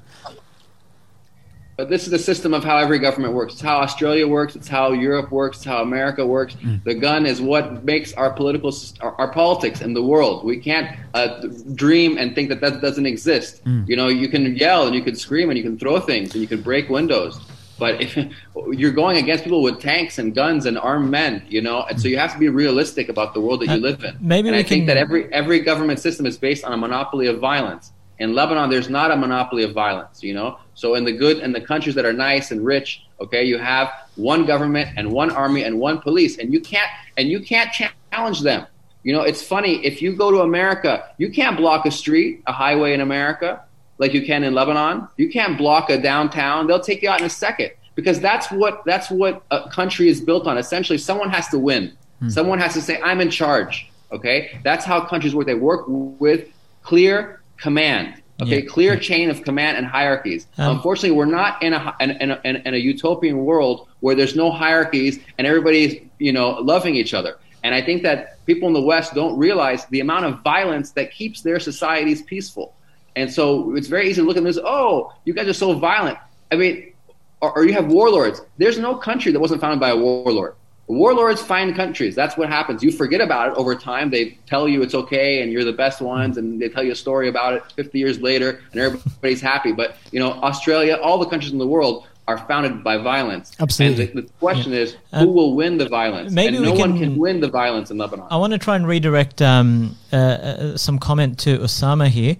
But this is the system of how every government works. It's how Australia works. It's how Europe works. It's how America works. Mm. The gun is what makes our political our, our politics in the world. We can't uh, dream and think that that doesn't exist. Mm. You know, you can yell and you can scream and you can throw things and you can break windows. But if you're going against people with tanks and guns and armed men, you know, and so you have to be realistic about the world that you uh, live in. Maybe and I can... think that every every government system is based on a monopoly of violence. In Lebanon, there's not a monopoly of violence, you know. So in the good and the countries that are nice and rich, okay, you have one government and one army and one police, and you can't and you can't challenge them. You know, it's funny if you go to America, you can't block a street, a highway in America, like you can in Lebanon. You can't block a downtown; they'll take you out in a second because that's what that's what a country is built on. Essentially, someone has to win. Hmm. Someone has to say, "I'm in charge." Okay, that's how countries work. They work with clear command. Okay, yeah. clear chain of command and hierarchies. Um, Unfortunately, we're not in a, in, in, a, in a utopian world where there's no hierarchies and everybody's you know loving each other. And I think that people in the West don't realize the amount of violence that keeps their societies peaceful. And so it's very easy to look at this. Oh, you guys are so violent. I mean, or, or you have warlords. There's no country that wasn't founded by a warlord. Warlords find countries. That's what happens. You forget about it over time. They tell you it's okay and you're the best ones, and they tell you a story about it 50 years later, and everybody's happy. But you know, Australia, all the countries in the world are founded by violence. Absolutely. And the, the question yeah. is, who um, will win the violence? Maybe and no can, one can win the violence in Lebanon. I want to try and redirect um, uh, uh, some comment to Osama here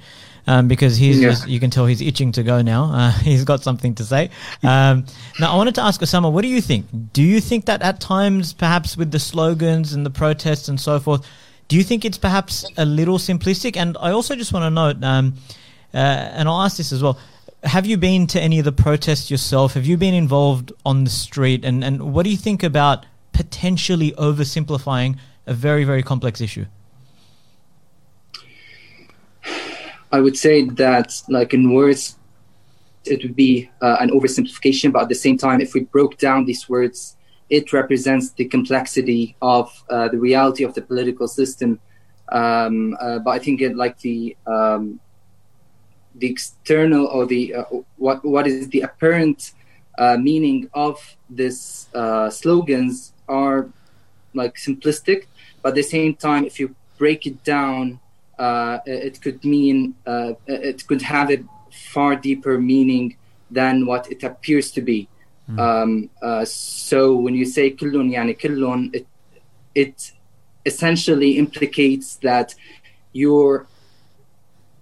um, because he's yeah. just, you can tell he's itching to go now. Uh, he's got something to say. Um, now, I wanted to ask Osama, what do you think? Do you think that at times, perhaps with the slogans and the protests and so forth, do you think it's perhaps a little simplistic? And I also just want to note, um, uh, and I'll ask this as well. Have you been to any of the protests yourself? Have you been involved on the street? And, and what do you think about potentially oversimplifying a very, very complex issue? I would say that, like in words, it would be uh, an oversimplification, but at the same time, if we broke down these words, it represents the complexity of uh, the reality of the political system. Um, uh, but I think it, like the um, the external or the uh, what what is the apparent uh, meaning of these uh, slogans are like simplistic, but at the same time, if you break it down uh, it could mean uh, it could have a far deeper meaning than what it appears to be. Mm. Um, uh, so when you say kullun yani kullun, it, it essentially implicates that you're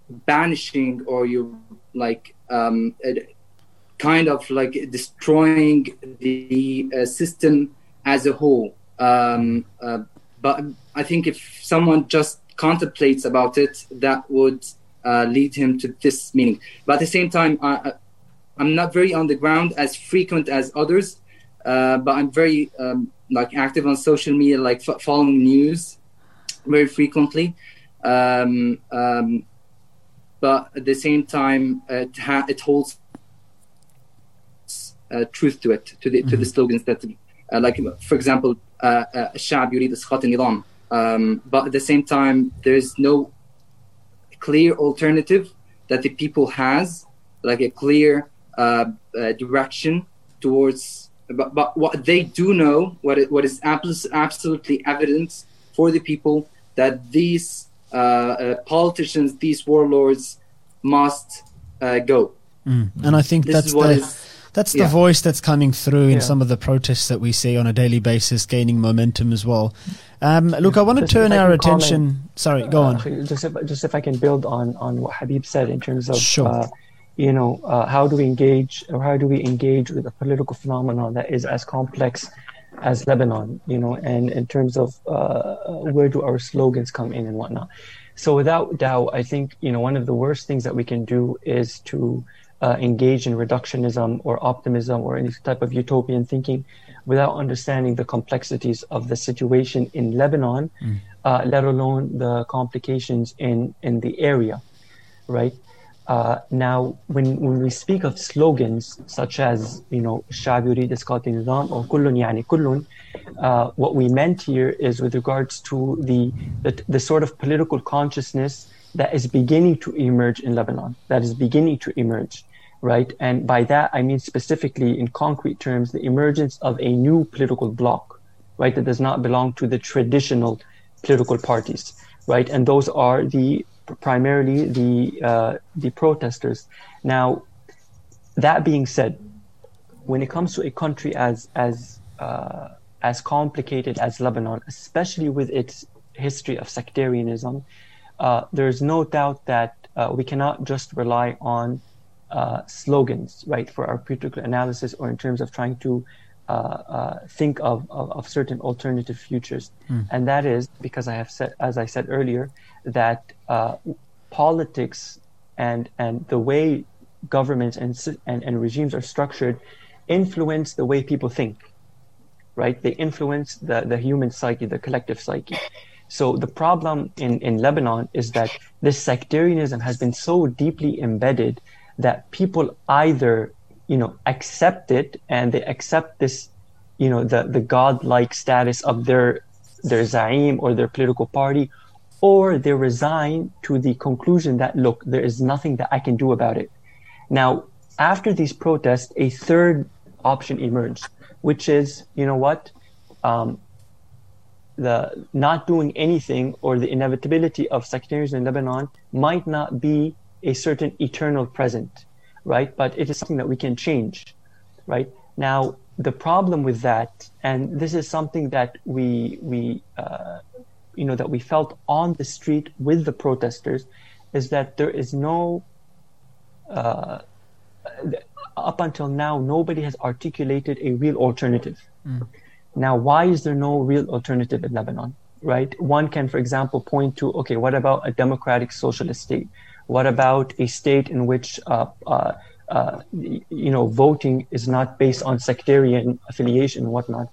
banishing or you're like um, kind of like destroying the uh, system as a whole. Um, uh, but I think if someone just contemplates about it, that would uh, lead him to this meaning. But at the same time, I, I'm not very on the ground as frequent as others, uh, but I'm very um, like active on social media, like f- following news very frequently. Um, um, but at the same time, it, ha- it holds uh, truth to it, to the mm-hmm. to the mm-hmm. slogans that, uh, like for example, الشعب يريد إسقاط النظام Um, but at the same time, there's no clear alternative that the people has, like a clear uh, uh, direction towards. But, but what they do know, what it, what is absolutely evident for the people, that these uh, uh politicians, these warlords, must uh, go. Mm. And I think this that's the. That's the yeah. voice that's coming through in yeah. some of the protests that we see on a daily basis, gaining momentum as well. Um, look, I want to turn our attention. Sorry, go on. Uh, just, if, just if I can build on on what Habib said in terms of, sure. uh, you know, uh, how do we engage or how do we engage with a political phenomenon that is as complex as Lebanon, you know, and in terms of uh, where do our slogans come in and whatnot. So without doubt, I think you know one of the worst things that we can do is to uh, engage in reductionism or optimism or any type of utopian thinking without understanding the complexities of the situation in Lebanon, mm. uh, let alone the complications in, in the area, right? Uh, now, when, when we speak of slogans such as, you know, الشعب يريد إسقاط النظام or كل يعني كل, uh, what we meant here is with regards to the, the, the sort of political consciousness that is beginning to emerge in Lebanon, that is beginning to emerge, right? And by that, I mean specifically in concrete terms, the emergence of a new political bloc, right, that does not belong to the traditional political parties, right? And those are the primarily the uh, the protesters. Now, that being said, when it comes to a country as as uh, as complicated as Lebanon, especially with its history of sectarianism, uh, there's no doubt that uh, we cannot just rely on uh, slogans, right, for our political analysis or in terms of trying to uh, uh, think of, of, of, certain alternative futures. Mm. And that is because I have said, as I said earlier, that uh, politics and, and the way governments and, and, and regimes are structured influence the way people think, right? They influence the, the human psyche, the collective psyche. So the problem in, in Lebanon is that this sectarianism has been so deeply embedded that people either, you know, accept it and they accept this, you know, the, the godlike status of their their zaim or their political party, or they resign to the conclusion that look, there is nothing that I can do about it. Now, after these protests, a third option emerged, which is, you know what, um, the not doing anything or the inevitability of sectarianism in Lebanon might not be a certain eternal present, right? But it is something that we can change, right? Now, the problem with that, and this is something that we we uh, you know that we felt on the street with the protesters, is that there is no uh, up until now nobody has articulated a real alternative. Mm. Now, why is there no real alternative in Lebanon? Right? One can, for example, point to okay, what about a democratic socialist state? What about a state in which uh, uh, uh, you know voting is not based on sectarian affiliation and whatnot?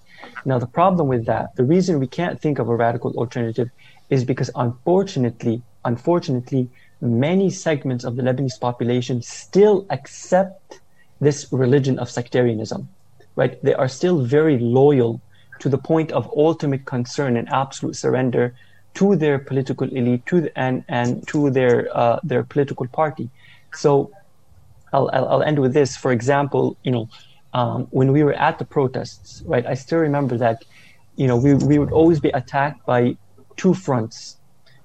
Now, the problem with that, the reason we can't think of a radical alternative, is because unfortunately, unfortunately, many segments of the Lebanese population still accept this religion of sectarianism. Right? They are still very loyal to the point of ultimate concern and absolute surrender to their political elite to the, and and to their uh, their political party. So I'll, I'll, I'll end with this. For example, you know, um, when we were at the protests, right? I still remember that, you know, we we would always be attacked by two fronts.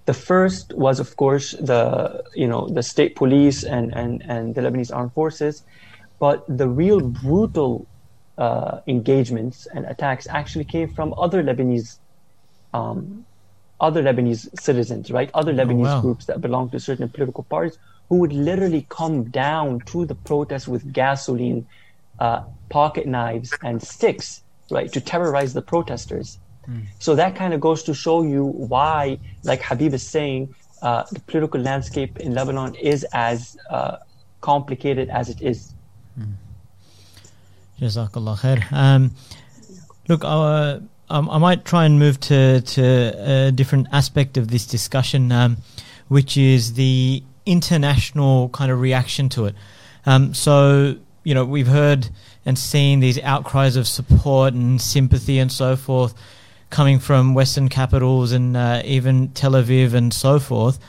The first was, of course, the you know the state police and and and the Lebanese armed forces, but the real brutal uh, engagements and attacks actually came from other Lebanese, um, other Lebanese citizens, right? Other oh, Lebanese oh, wow. groups that belong to certain political parties who would literally come down to the protests with gasoline, uh, pocket knives, and sticks, right, to terrorize the protesters. Mm. So that kind of goes to show you why, like Habib is saying, uh, the political landscape in Lebanon is as uh, complicated as it is. Mm. Jazakallah khair. Um, look, uh, um, I might try and move to, to a different aspect of this discussion, um, which is the international kind of reaction to it. Um, so, you know, we've heard and seen these outcries of support and sympathy and so forth coming from Western capitals and uh, even Tel Aviv and so forth.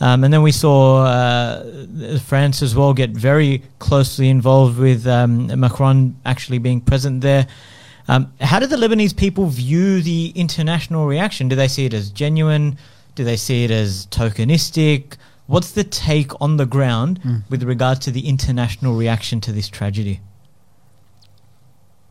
Um, and then we saw uh, France as well get very closely involved with um, Macron actually being present there. Um, how do the Lebanese people view the international reaction? Do they see it as genuine? Do they see it as tokenistic? What's the take on the ground mm. with regard to the international reaction to this tragedy?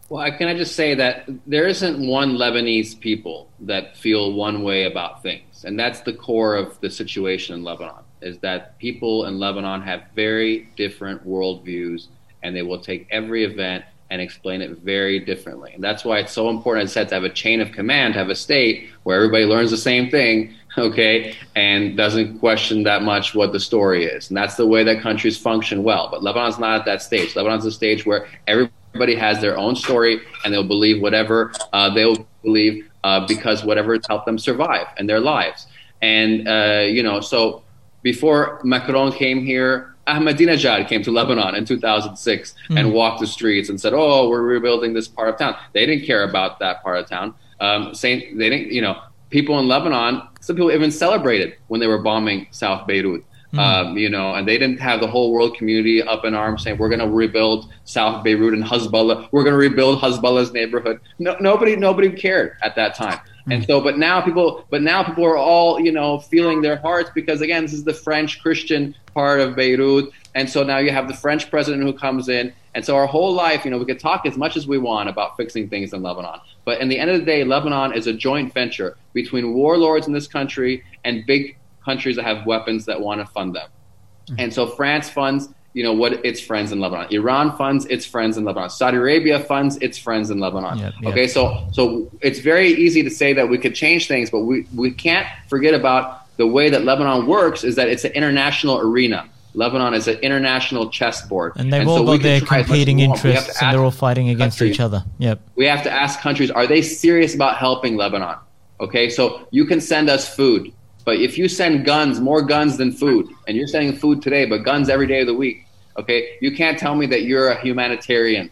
Well, can I just say that there isn't one Lebanese people that feel one way about things and that's the core of the situation in Lebanon. Is that people in Lebanon have very different worldviews, and they will take every event and explain it very differently. And that's why it's so important, as I said, to have a chain of command, have a state where everybody learns the same thing, okay, and doesn't question that much what the story is. And that's the way that countries function well. But Lebanon's not at that stage. Lebanon's a stage where everybody has their own story, and they'll believe whatever uh, they'll believe uh, because whatever has helped them survive in their lives. And, uh, you know, so before Macron came here, Ahmadinejad came to Lebanon in 2006 mm. and walked the streets and said, "Oh, we're rebuilding this part of town." They didn't care about that part of town. Um, saying they didn't, you know, people in Lebanon, some people even celebrated when they were bombing South Beirut. Hmm. Um, you know, and they didn't have the whole world community up in arms saying we're going to rebuild South Beirut and Hezbollah. We're going to rebuild Hezbollah's neighborhood. No, nobody, nobody cared at that time. Hmm. And so, but now people, but now people are all, you know, feeling their hearts because again, this is the French Christian part of Beirut, and so now you have the French president who comes in, and so our whole life, you know, we could talk as much as we want about fixing things in Lebanon, but in the end of the day, Lebanon is a joint venture between warlords in this country and big countries that have weapons that want to fund them. And so France funds, you know, what its friends in Lebanon. Iran funds its friends in Lebanon. Saudi Arabia funds its friends in Lebanon. Yep, yep. Okay, so so it's very easy to say that we could change things, but we, we can't forget about the way that Lebanon works is that it's an international arena. Lebanon is an international chessboard. And they've so all we got their try as much as competing we want. We have interests, and they're all fighting against countries- each other. Yep. we have to ask countries are they serious about helping lebanon okay so you can send us food but if you send guns more guns than food and you're sending food today but guns every day of the week okay you can't tell me that you're a humanitarian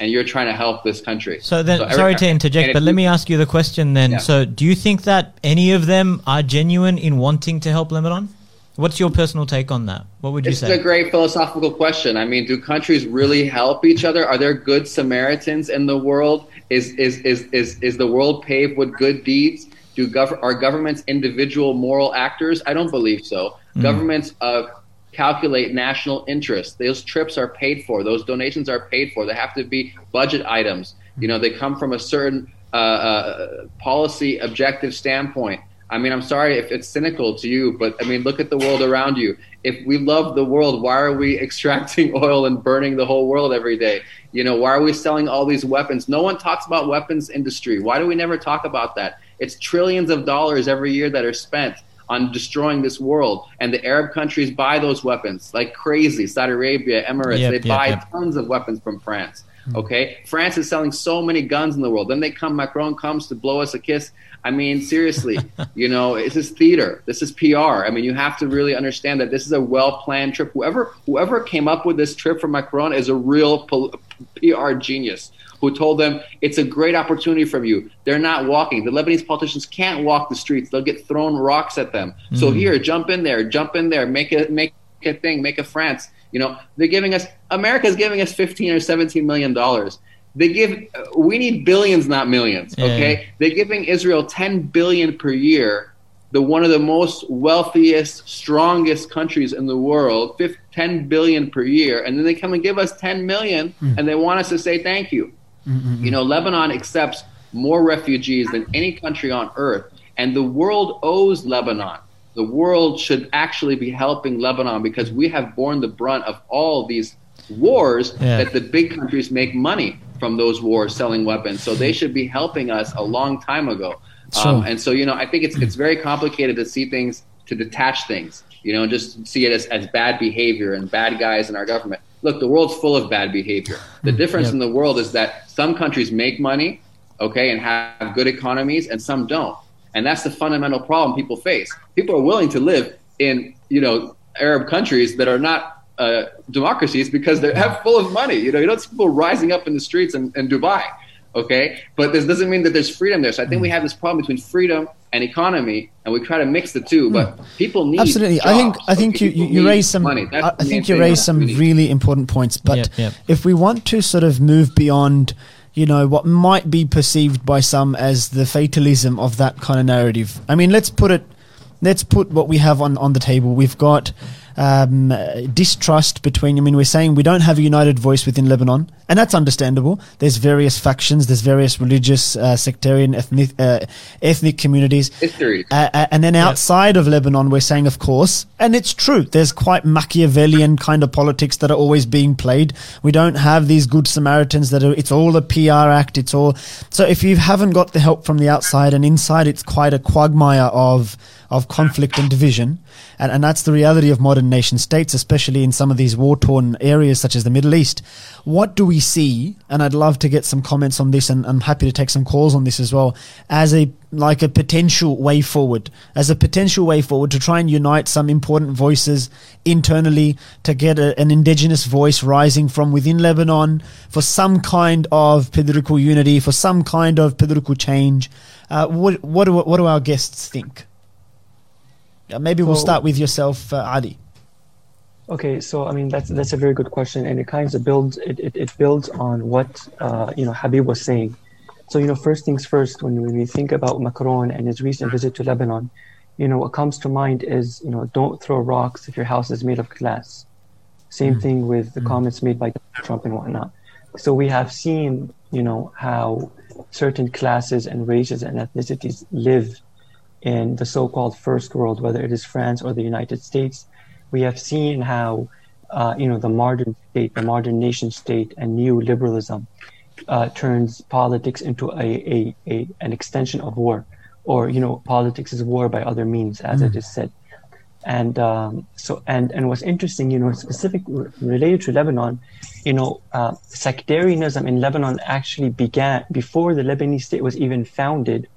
and you're trying to help this country So then, every- sorry to interject, but let you- me ask you the question then. Yeah. So, do you think that any of them are genuine in wanting to help Lebanon? What's your personal take on that? What would you This say? a great philosophical question. I mean, do countries really help each other? Are there good Samaritans in the world? Is is is is, is the world paved with good deeds? Do gov- are governments individual moral actors? I don't believe so. Governments uh, calculate national interest. Those trips are paid for. Those donations are paid for. They have to be budget items. You know, they come from a certain uh, uh, policy objective standpoint. I mean, I'm sorry if it's cynical to you, but I mean, look at the world around you. If we love the world, why are we extracting oil and burning the whole world every day? You know, why are we selling all these weapons? No one talks about weapons industry. Why do we never talk about that? It's trillions of dollars every year that are spent on destroying this world, and the Arab countries buy those weapons like crazy. Saudi Arabia, Emirates, Yep, they yep, buy yep. tons of weapons from France. Hmm. Okay, France is selling so many guns in the world. Then they come, Macron comes to blow us a kiss. I mean, seriously, you know, this is theater. This is PR. I mean, you have to really understand that this is a well-planned trip. Whoever whoever came up with this trip for Macron is a real pol- PR genius who told them it's a great opportunity for you. They're not walking. The Lebanese politicians can't walk the streets. They'll get thrown rocks at them. So mm. here, jump in there, jump in there, make a make a thing, make a France. You know, they're giving us America's giving us 15 or 17 million dollars. They give we need billions, not millions. Yeah. Okay, they're giving Israel 10 billion per year. The one of the most wealthiest, strongest countries in the world, fif- 10 billion per year, and then they come and give us 10 million, mm. and they want us to say thank you. You know, Lebanon accepts more refugees than any country on earth, and the world owes Lebanon. The world should actually be helping Lebanon because we have borne the brunt of all these wars Yeah. that the big countries make money from those wars selling weapons. So they should be helping us a long time ago. Sure. Um, and so, you know, I think it's it's very complicated to see things, to detach things, you know, and just see it as, as bad behavior and bad guys in our government. Look, the world's full of bad behavior. The difference Yep. in the world is that some countries make money, okay, and have good economies, and some don't. And that's the fundamental problem people face. People are willing to live in, you know, Arab countries that are not uh, democracies because they have full of money. You know, you don't see people rising up in the streets in, in Dubai, okay? But this doesn't mean that there's freedom there. So I think we hmm. have this problem between freedom and economy, and we try to mix the two. But hmm. people need Absolutely, I think I think okay? you, you, People you need raised some. money. That's I, the I main think you thing raised some we really important points. But Yep, yep. if we want to sort of move beyond, you know, what might be perceived by some as the fatalism of that kind of narrative. I mean, let's put it. Let's put what we have on on the table. We've got um, uh, distrust between. I mean, we're saying we don't have a united voice within Lebanon, and that's understandable. There's various factions. There's various religious, uh, sectarian, ethnic uh, ethnic communities. History. Uh, uh, and then outside of Lebanon, we're saying, of course, and it's true, there's quite Machiavellian kind of politics that are always being played. We don't have these good Samaritans that are, it's all a PR act. It's all, so if you haven't got the help from the outside and inside, it's quite a quagmire of, of conflict and division. And, and that's the reality of modern nation states, especially in some of these war torn areas such as the Middle East. What do we see? And I'd love to get some comments on this, and I'm happy to take some calls on this as well, as a like a potential way forward, as a potential way forward to try and unite some important voices internally to get a, an indigenous voice rising from within Lebanon for some kind of political unity, for some kind of political change. Uh, what, what, do, what do our guests think? Maybe we'll start with yourself, uh, Ali. Okay, so I mean that's that's a very good question, and it kind of builds it, it, it builds on what uh, you know Habib was saying. So you know, first things first, when, when we think about Macron and his recent visit to Lebanon, you know what comes to mind is you know don't throw rocks if your house is made of glass. Same thing with the comments made by Trump and whatnot. So we have seen you know how certain classes and races and ethnicities live in the so-called first world, whether it is France or the United States we have seen how uh, you know the modern state, the modern nation state, and neoliberalism uh, turns politics into a, a, a an extension of war, or you know politics is war by other means, as it is said. And um, so, and and what's interesting, you know, specific related to Lebanon, you know, uh, sectarianism in Lebanon actually began before the Lebanese state was even founded,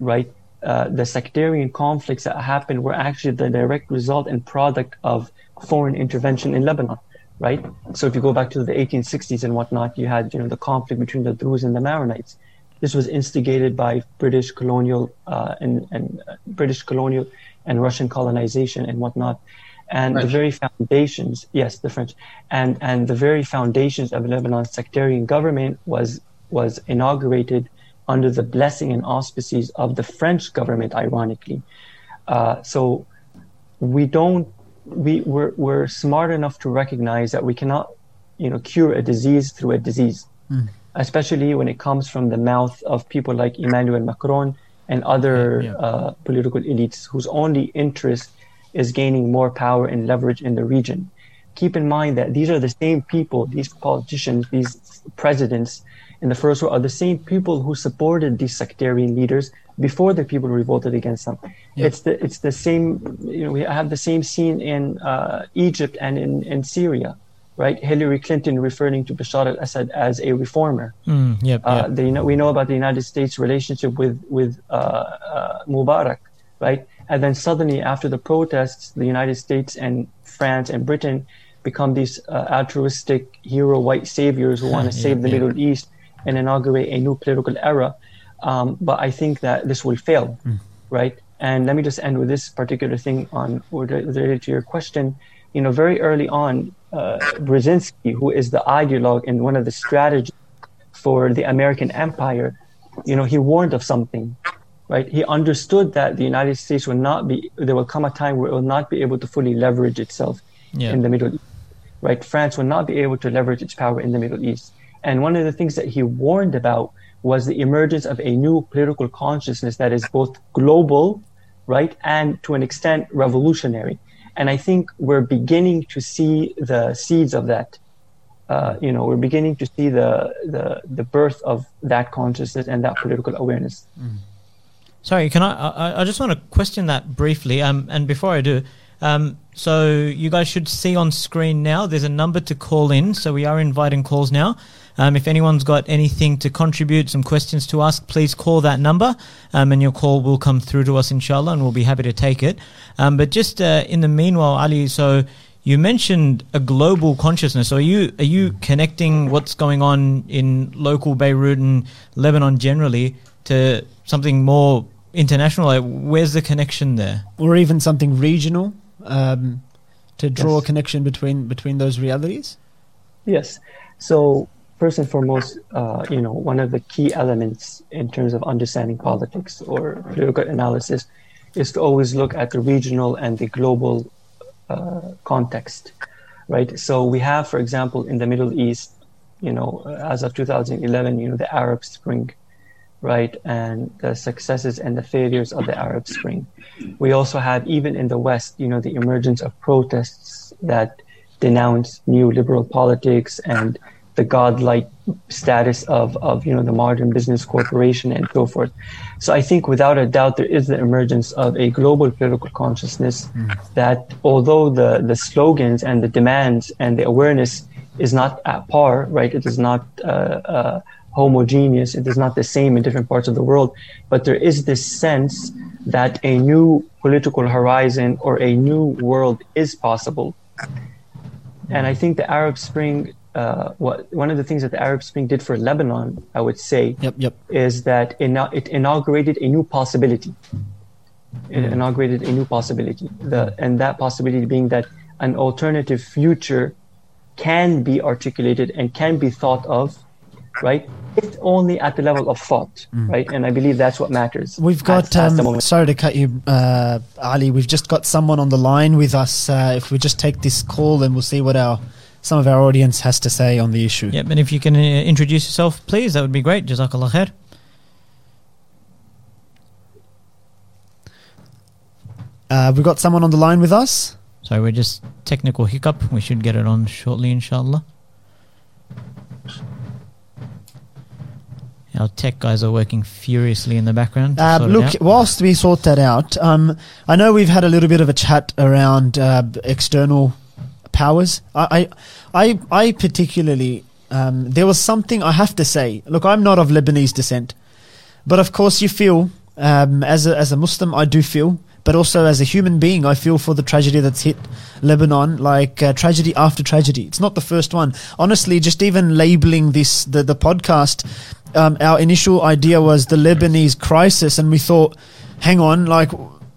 right? Uh, the sectarian conflicts that happened were actually the direct result and product of foreign intervention in Lebanon, right? So if you go back to the 1860s and whatnot, you had you know the conflict between the Druze and the Maronites. This was instigated by British colonial uh, and, and uh, British colonial and Russian colonization and whatnot. And the very foundations, yes, the French, and and the very foundations of Lebanon's sectarian government was was inaugurated under the blessing and auspices of the French government, ironically. Uh, so we don't we we're, we're smart enough to recognize that we cannot you know cure a disease through a disease especially when it comes from the mouth of people like Emmanuel Macron and other yeah. Uh, political elites whose only interest is gaining more power and leverage in the region. Keep in mind that these are the same people, these politicians, these presidents in the first world are the same people who supported these sectarian leaders before the people revolted against them. It's the it's the same. You know, we have the same scene in uh, Egypt and in, in Syria, right? Hillary Clinton referring to Bashar al-Assad as a reformer. Mm, yep, Uh, yep. the, know, we know about the United States relationship with with uh, uh, Mubarak, right? And then suddenly, after the protests, the United States and France and Britain become these uh, altruistic hero white saviors who want to Yeah, save the yeah. Middle East and inaugurate a new political era. Um, but I think that this will fail, right? And let me just end with this particular thing on related to your question. You know, very early on, uh, Brzezinski, who is the ideologue and one of the strategists for the American empire, you know, he warned of something, right? He understood that the United States will not be, there will come a time where it will not be able to fully leverage itself Yeah. in the Middle East, right? France will not be able to leverage its power in the Middle East. And one of the things that he warned about was the emergence of a new political consciousness that is both global, right, and to an extent revolutionary. And I think we're beginning to see the seeds of that. Uh, you know, we're beginning to see the, the the birth of that consciousness and that political awareness. Sorry, can I, I? I just want to question that briefly. Um, and before I do, um, so you guys should see on screen now. There's a number to call in. So we are inviting calls now. Um, if anyone's got anything to contribute, some questions to ask, please call that number, um, and your call will come through to us, inshallah, and we'll be happy to take it. Um, but just uh, in the meanwhile, Ali, so you mentioned a global consciousness. So are you are you connecting what's going on in local Beirut and Lebanon generally to something more international? Like, where's the connection there? or even something regional um, to draw Yes. a connection between between those realities? Yes. So first and foremost, uh, you know, one of the key elements in terms of understanding politics or political analysis is to always look at the regional and the global uh, context, right? So we have, for example, in the Middle East, you know, as of 2011, you know, the Arab Spring, right, and the successes and the failures of the Arab Spring. We also have, even in the West, you know, the emergence of protests that denounce neoliberal politics and the godlike status of, of you know the modern business corporation and so forth. So I think without a doubt there is the emergence of a global political consciousness that although the, the slogans and the demands and the awareness is not at par, right? It is not uh, uh, homogeneous. It is not the same in different parts of the world, but there is this sense that a new political horizon or a new world is possible. And I think the Arab Spring uh, what one of the things that the Arab Spring did for Lebanon, I would say, Yep, yep. is that ina- it inaugurated a new possibility. It inaugurated a new possibility, the, and that possibility being that an alternative future can be articulated and can be thought of, right? It's only at the level of thought, right? And I believe that's what matters. We've got. at Um, moment. sorry to cut you, uh, Ali. We've just got someone on the line with us. Uh, if we just take this call, then we'll see what our some of our audience has to say on the issue. Yep, and if you can uh, introduce yourself, please, that would be great. Jazakallah khair. Uh, we've got someone on the line with us. Sorry, we're just technical hiccup. We should get it on shortly, inshallah. Our tech guys are working furiously in the background. Uh, look, whilst we sort that out, um, I know we've had a little bit of a chat around uh, external powers. I, I, I, particularly, um, there was something I have to say. Look, I'm not of Lebanese descent, but of course, you feel um, as a, as a Muslim, I do feel, but also as a human being, I feel for the tragedy that's hit Lebanon, like uh, tragedy after tragedy. It's not the first one. Honestly, just even labeling this the the podcast, um, our initial idea was the Lebanese crisis, and we thought, hang on, like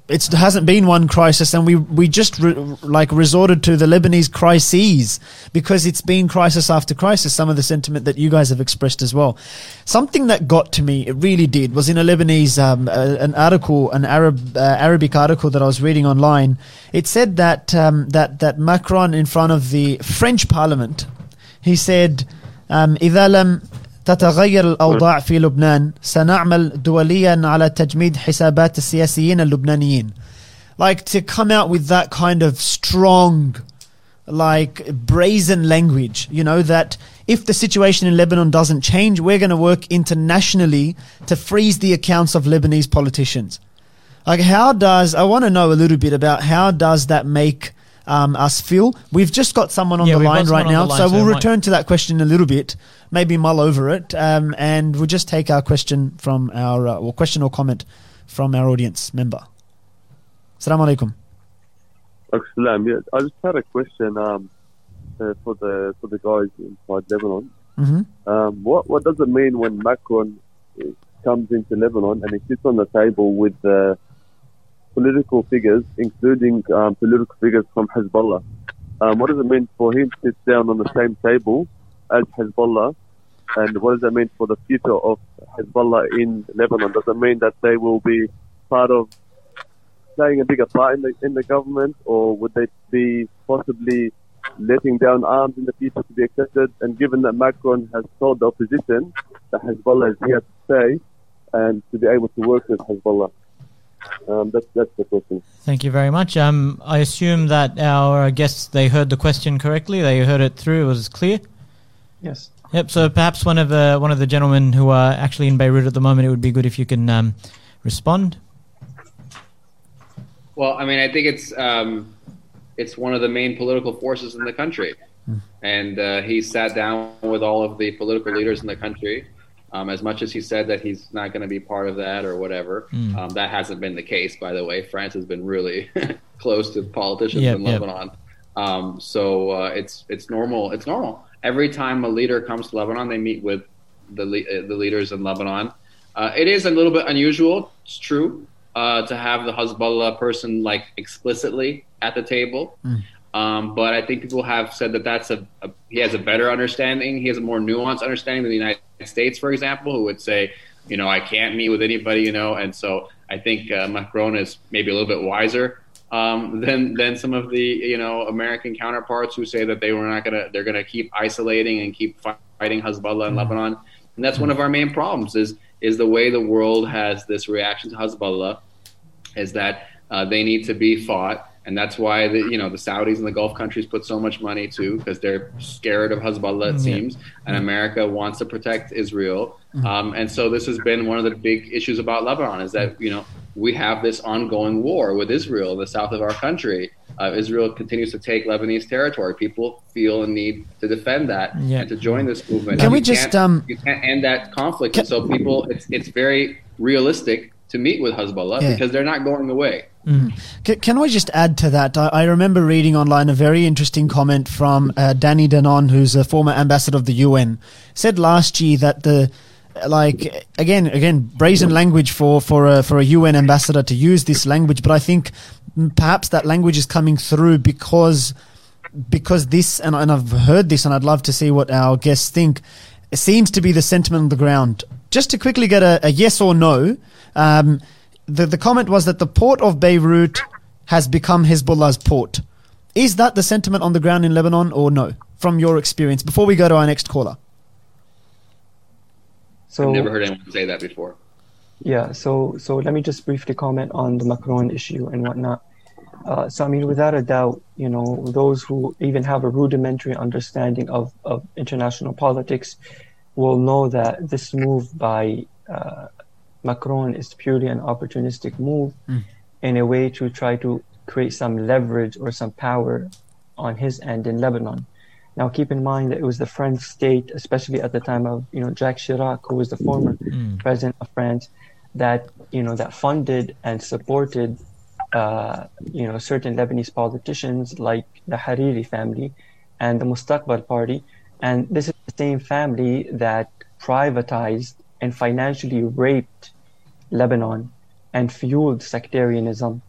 It hasn't been one crisis, and we we just re, like resorted to the Lebanese crises because it's been crisis after crisis. Some of the sentiment that you guys have expressed as well. Something that got to me, it really did, was in a Lebanese um, uh, an article, an Arab uh, Arabic article that I was reading online. It said that um, that that Macron in front of the French Parliament, he said, um, "إذا لم تتغير الأوضاع في لبنان سنعمل دوليا على تجميد حسابات السياسيين اللبنانيين." Like to come out with that kind of strong like brazen language, you know, that if the situation in Lebanon doesn't change, we're going to work internationally to freeze the accounts of Lebanese politicians. Like, how does, I want to know a little bit about how does that make um, us Phil. We've just got someone on Yeah, the line right now, line, so so we'll we might- return to that question in a little bit, maybe mull over it, um, and we'll just take our question from our, uh, or question or comment from our audience member. Assalamu alaikum. Salam. Yeah, I just had a question um, uh, for the for the guys inside Lebanon. hmm Um, what what does it mean when Macron uh, comes into Lebanon and he sits on the table with uh, political figures, including um, political figures from Hezbollah? Um, what does it mean for him to sit down on the same table as Hezbollah? And what does that mean for the future of Hezbollah in Lebanon? Does it mean that they will be part of playing a bigger part in the in the government, or would they be possibly letting down arms in the future to be accepted? And given that Macron has told the opposition that Hezbollah is here to stay and to be able to work with Hezbollah, um, that's that's the question. Thank you very much. Um, I assume that our guests they heard the question correctly. They heard it through. It was clear. Yes. Yep. So perhaps one of the one of the gentlemen who are actually in Beirut at the moment, it would be good if you can um, respond. Well, I mean, I think it's um, it's one of the main political forces in the country, and uh, he sat down with all of the political leaders in the country. Um, as much as he said that he's not going to be part of that or whatever, um, that hasn't been the case. By the way, France has been really close to politicians Yep, in yep. Lebanon, um, so uh, it's it's normal. It's normal. Every time a leader comes to Lebanon, they meet with the le- uh, the leaders in Lebanon. Uh, it is a little bit unusual. It's true uh, to have the Hezbollah person like explicitly at the table. Um, but I think people have said that that's a, a he has a better understanding. He has a more nuanced understanding than the United States, for example, who would say, you know, I can't meet with anybody, you know. And so I think uh, Macron is maybe a little bit wiser um, than than some of the you know American counterparts who say that they were not gonna they're gonna keep isolating and keep fighting Hezbollah in Lebanon. And that's one of our main problems is is the way the world has this reaction to Hezbollah is that uh, they need to be fought, and that's why the you know the Saudis and the Gulf countries put so much money too because they're scared of Hezbollah it Yeah. seems, and America wants to protect Israel, um, and so this has been one of the big issues about Lebanon is that you know we have this ongoing war with Israel the south of our country. Uh, Israel continues to take Lebanese territory. People feel a need to defend that Yeah. and to join this movement. Can we just, um, you can't end that conflict. Can- so people, it's it's very realistic to meet with Hezbollah Yeah. because they're not going away. C- can I just add to that? I, I remember reading online a very interesting comment from uh, Danny Danon, who's a former ambassador of the UN, said last year that the like again again brazen language for for a, for a UN ambassador to use this language, but I think mm, perhaps that language is coming through because because this and, and I've heard this and I'd love to see what our guests think. It seems to be the sentiment on the ground. Just to quickly get a, a yes or no, um, the the comment was that the port of Beirut has become Hezbollah's port. Is that the sentiment on the ground in Lebanon or no? From your experience, before we go to our next caller. So I've never heard anyone say that before. Yeah, so so let me just briefly comment on the Macron issue and whatnot. Uh, so I mean, without a doubt, you know, those who even have a rudimentary understanding of, of international politics will know that this move by uh, Macron is purely an opportunistic move in a way to try to create some leverage or some power on his end in Lebanon. Now, keep in mind that it was the French state, especially at the time of you know Jacques Chirac, who was the former president of France, that you know that funded and supported uh, you know certain Lebanese politicians like the Hariri family and the Mustaqbal party, and this is the same family that privatized and financially raped Lebanon and fueled sectarianism,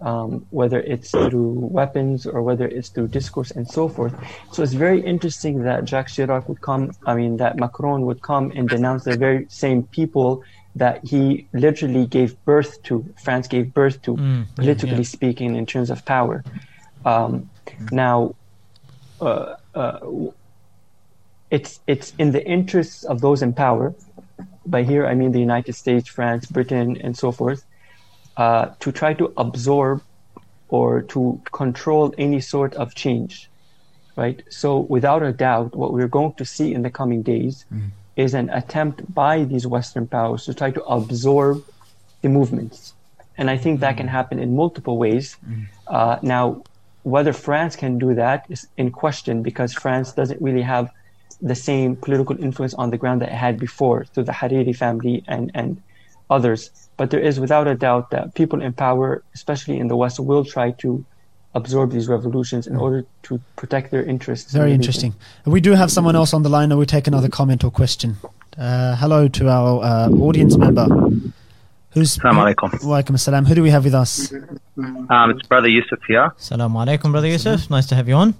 um, whether it's through weapons or whether it's through discourse and so forth. So it's very interesting that Jacques Chirac would come, I mean, that Macron would come and denounce the very same people that he literally gave birth to, France gave birth to, politically yeah. speaking, in terms of power. Um, now, uh, uh, it's it's in the interests of those in power. By here, I mean the United States, France, Britain, and so forth, uh, to try to absorb or to control any sort of change, right? So, without a doubt, what we're going to see in the coming days is an attempt by these Western powers to try to absorb the movements. And I think that can happen in multiple ways. Uh, now, whether France can do that is in question because France doesn't really have the same political influence on the ground that it had before through the Hariri family and, and others. But there is without a doubt that people in power, especially in the West, will try to absorb these revolutions in order to protect their interests. Very the region. interesting. We do have someone else on the line, and we'll take another comment or question. Uh, hello to our uh, audience member. Who's Assalamu alaikum. Walaikum assalam. Who do we have with us? Um, it's Brother Yusuf here. Assalamu alaikum, Brother Yusuf. Nice to have you on.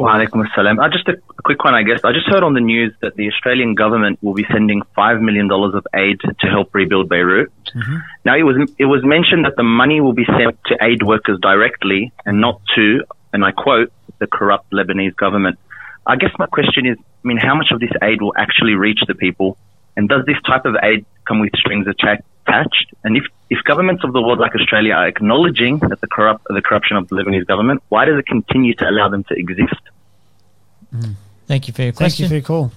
Wa alaikum assalam. Uh, just a, quick one, I guess. I just heard on the news that the Australian government will be sending $5 million of aid to help rebuild Beirut. Now, it was, it was mentioned that the money will be sent to aid workers directly and not to, and I quote, the corrupt Lebanese government. I guess my question is, I mean, how much of this aid will actually reach the people? And does this type of aid come with strings atta- attached? And if, if governments of the world like Australia are acknowledging that the corrupt the corruption of the Lebanese government, why does it continue to allow them to exist? Thank you for your Thank you for your call.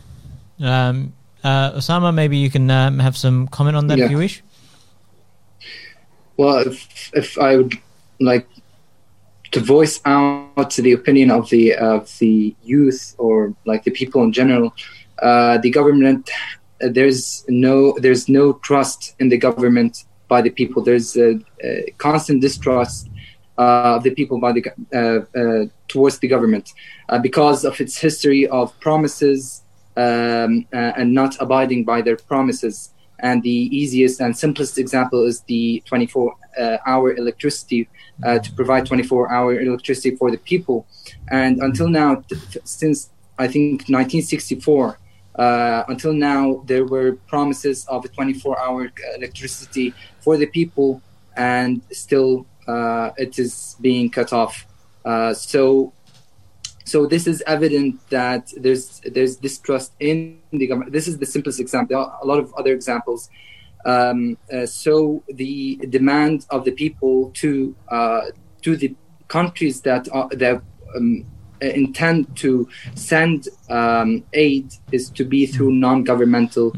Um, uh, Osama, maybe you can um, have some comment on that if you wish. Well, if, if I would like to voice out to the opinion of the of the youth or like the people in general, uh, the government there's no there's no trust in the government by the people. There's a, a constant distrust uh, of the people by the uh, uh, towards the government uh, because of its history of promises um, uh, and not abiding by their promises. And the easiest and simplest example is the 24 uh, hour electricity to provide 24 hour electricity for the people. And until now, since I think 1964, uh, until now, there were promises of a 24 hour electricity for the people, and still uh, it is being cut off. Uh, so so this is evident that there's there's distrust in the government. This is the simplest example. There are a lot of other examples. Um, uh, so the demand of the people to uh, to the countries that are, that um, intend to send um, aid is to be through non-governmental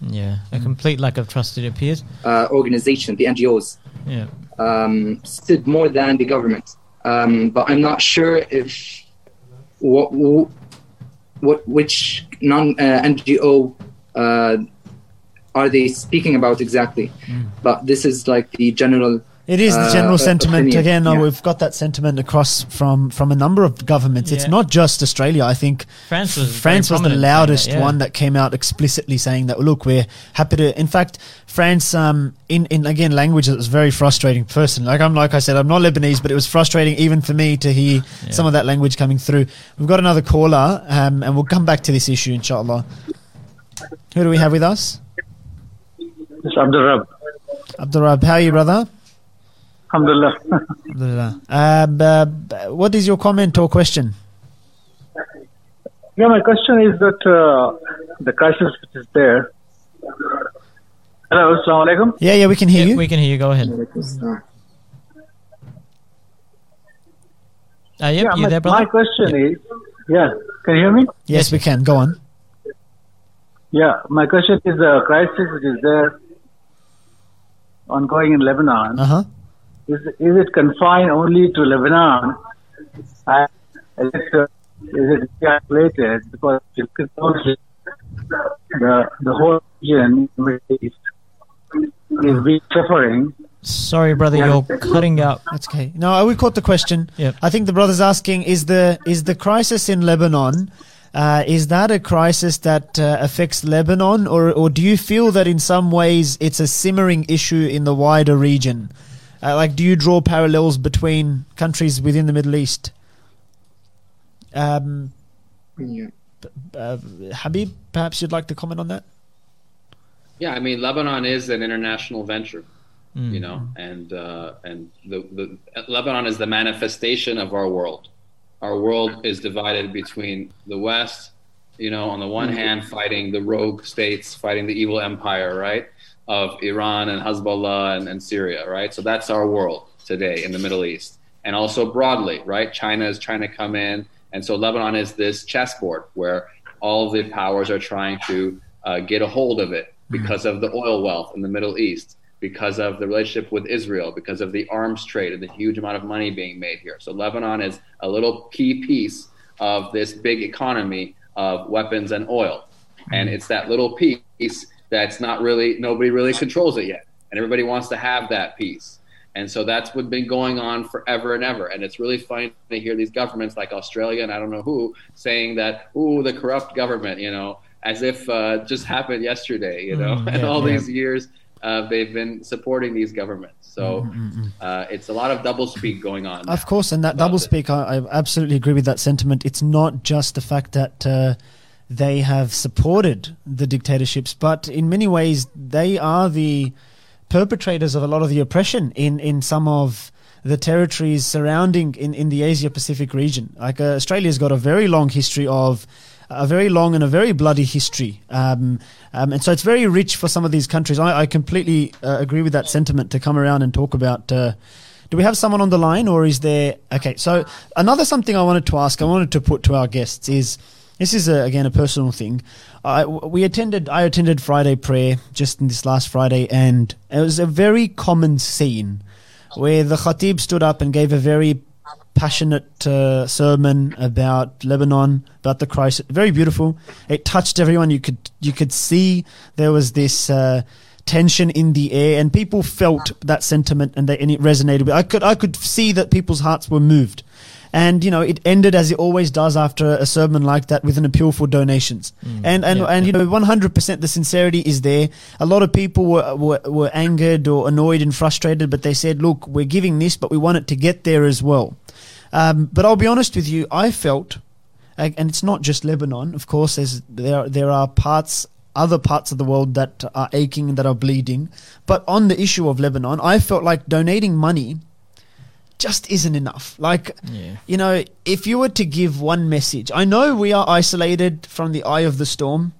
Yeah, a complete lack of trust, it appears. uh, organization, the NGOs. Yeah. um, stood more than the government. Um, but I'm not sure if what what which non uh, NGO uh, are they speaking about exactly? Mm. But this is like the general It is the general uh, sentiment. opinion, Again, yeah. we've got that sentiment across from, from a number of governments. It's not just Australia. I think France was France was the loudest that, yeah. one that came out explicitly saying that. Look, we're happy to. In fact, France, um, in in again language that was very frustrating. Personally, like I'm like I said, I'm not Lebanese, but it was frustrating even for me to hear some of that language coming through. We've got another caller, um, and we'll come back to this issue, inshallah. Who do we have with us? It's Abdul Rab. Abdurrab, how are you, brother? Alhamdulillah. Alhamdulillah. Uh, b- b- what is your comment or question? yeah, my question is that uh, the crisis which is there. Hello, Assalamu alaikum. Yeah, yeah, we can hear Yeah, you. we can hear you. Go ahead. Uh, yep, yeah, you my, there, my brother? question is, yeah, can you hear me? yes, we can. Go on. Yeah, my question is the crisis which is there ongoing in Lebanon. Uh huh. Is, is it confined only to Lebanon? And is it, uh, it calculated? Because it could also the, the whole region Middle East is being suffering. Sorry, brother, you're cutting out. That's okay. No, we caught the question. Yep. I think the brother's asking: Is the is the crisis in Lebanon? Uh, is that a crisis that uh, affects Lebanon, or or do you feel that in some ways it's a simmering issue in the wider region? Uh, like, do you draw parallels between countries within the Middle East? Um, Yeah. uh, Habib, perhaps you'd like to comment on that. Yeah, I mean, Lebanon is an international venture, Mm. you know, and uh, and the, the Lebanon is the manifestation of our world. Our world is divided between the West, you know, on the one hand, fighting the rogue states, fighting the evil empire, right, of Iran and Hezbollah and, and Syria, right. So that's our world today in the Middle East, and also broadly, right. China is trying to come in, and so Lebanon is this chessboard where all the powers are trying to uh, get a hold of it because of the oil wealth in the Middle East, because of the relationship with Israel, because of the arms trade and the huge amount of money being made here. So Lebanon is a little key piece of this big economy of weapons and oil. And it's that little piece that's not really, nobody really controls it yet. And everybody wants to have that piece. And so that's what's been going on forever and ever. And it's really funny to hear these governments like Australia and I don't know who saying that, ooh, the corrupt government, you know, as if uh, just happened yesterday, you know, Mm, and all yeah. these years uh, they've been supporting these governments. So uh, it's a lot of doublespeak going on. Of course, and that about double speak, I, I absolutely agree with that sentiment. It's not just the fact that uh, they have supported the dictatorships, but in many ways, they are the perpetrators of a lot of the oppression in, in some of the territories surrounding in, in the Asia Pacific region. Like uh, Australia's got a very long history of a very long and a very bloody history. Um, um, and so it's very rich for some of these countries. I, I completely uh, agree with that sentiment to come around and talk about. Uh, do we have someone on the line or is there. Okay, so another something I wanted to ask, I wanted to put to our guests is this is, a, again, a personal thing. I, we attended, I attended Friday prayer just in this last Friday, and it was a very common scene where the Khatib stood up and gave a very passionate uh, sermon about Lebanon, about the crisis. Very beautiful. It touched everyone. You could you could see there was this uh, tension in the air, and people felt that sentiment, and, they, and it resonated. with I could I could see that people's hearts were moved. And you know, it ended as it always does after a sermon like that, with an appeal for donations. and and yeah, and you know, one hundred percent, the sincerity is there. A lot of people were, were were angered or annoyed and frustrated, but they said, "Look, we're giving this, but we want it to get there as well." Um, but I'll be honest with you, I felt, and and it's not just Lebanon, of course. There's there there are parts, other parts of the world that are aching and that are bleeding. But on the issue of Lebanon, I felt like donating money just isn't enough. Like, Yeah. you know, if you were to give one message, I know we are isolated from the eye of the storm,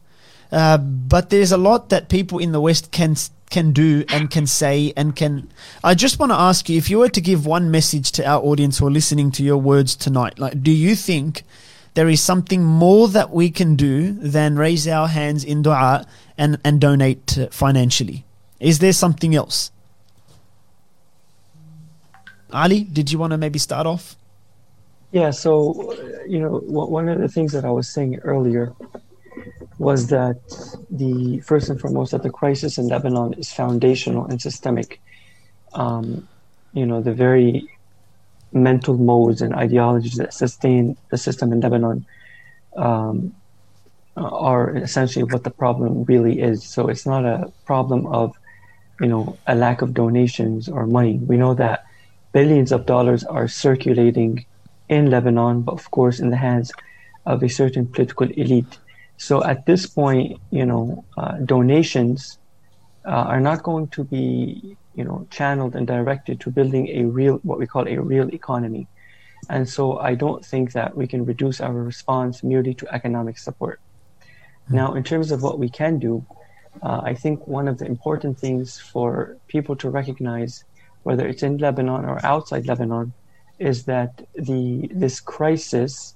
uh, but there's a lot that people in the West can can do and can say and can. I just want to ask you if you were to give one message to our audience who are listening to your words tonight, like, do you think there is something more that we can do than raise our hands in du'a and and donate uh, financially? Is there something else? Ali, did you want to maybe start off? Yeah, so you know, one of the things that I was saying earlier was that the first and foremost that the crisis in Lebanon is foundational and systemic. Um, you know, the very mental modes and ideologies that sustain the system in Lebanon um, are essentially what the problem really is. So it's not a problem of, you know, a lack of donations or money. We know that billions of dollars are circulating in Lebanon, but of course in the hands of a certain political elite. So at this point, you know, uh, donations uh, are not going to be, you know, channeled and directed to building a real, what we call a real economy. And so I don't think that we can reduce our response merely to economic support. Now, in terms of what we can do, uh, I think one of the important things for people to recognize, whether it's in Lebanon or outside Lebanon, is that the this crisis,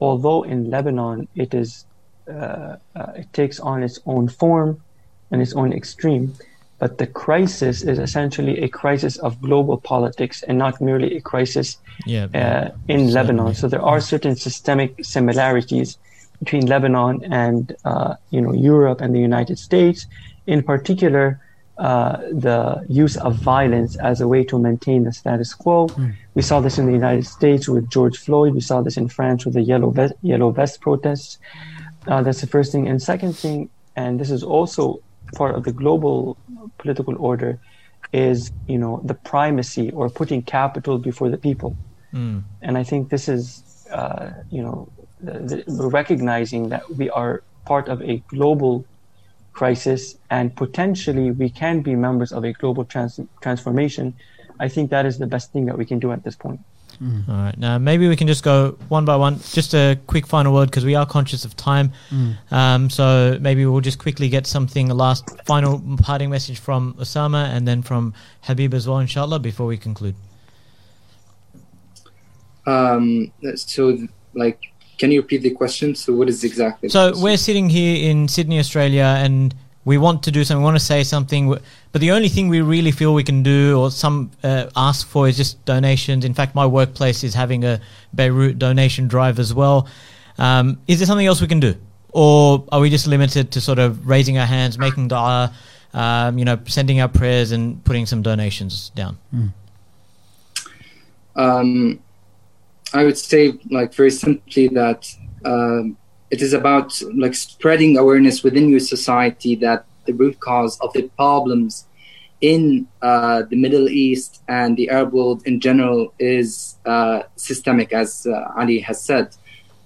although in Lebanon it is uh, uh, it takes on its own form and its own extreme, but the crisis is essentially a crisis of global politics and not merely a crisis Yeah, uh, in Lebanon. So there are certain systemic similarities between Lebanon and uh, you know Europe and the United States, in particular. Uh, the use of violence as a way to maintain the status quo. We saw this in the United States with George Floyd. We saw this in France with the yellow vest, yellow vest protests. Uh, that's the first thing. And second thing, and this is also part of the global political order, is you know the primacy or putting capital before the people. And I think this is uh, you know the, the, recognizing that we are part of a global crisis and potentially we can be members of a global trans- transformation. I think that is the best thing that we can do at this point. All right. Now, maybe we can just go one by one. Just a quick final word because we are conscious of time. Um, so maybe we'll just quickly get something, a last final parting message from Osama and then from Habib as well, inshallah, before we conclude. Um, so, like, can you repeat the question? So, what is exactly? So question? we're sitting here in Sydney, Australia, and we want to do something. We want to say something, but the only thing we really feel we can do, or some uh, ask for, is just donations. In fact, my workplace is having a Beirut donation drive as well. Um, is there something else we can do, or are we just limited to sort of raising our hands, making du'a, um, you know, sending our prayers and putting some donations down? um, I would say, like, very simply that um, it is about like spreading awareness within your society that the root cause of the problems in uh, the Middle East and the Arab world in general is uh, systemic, as uh, Ali has said.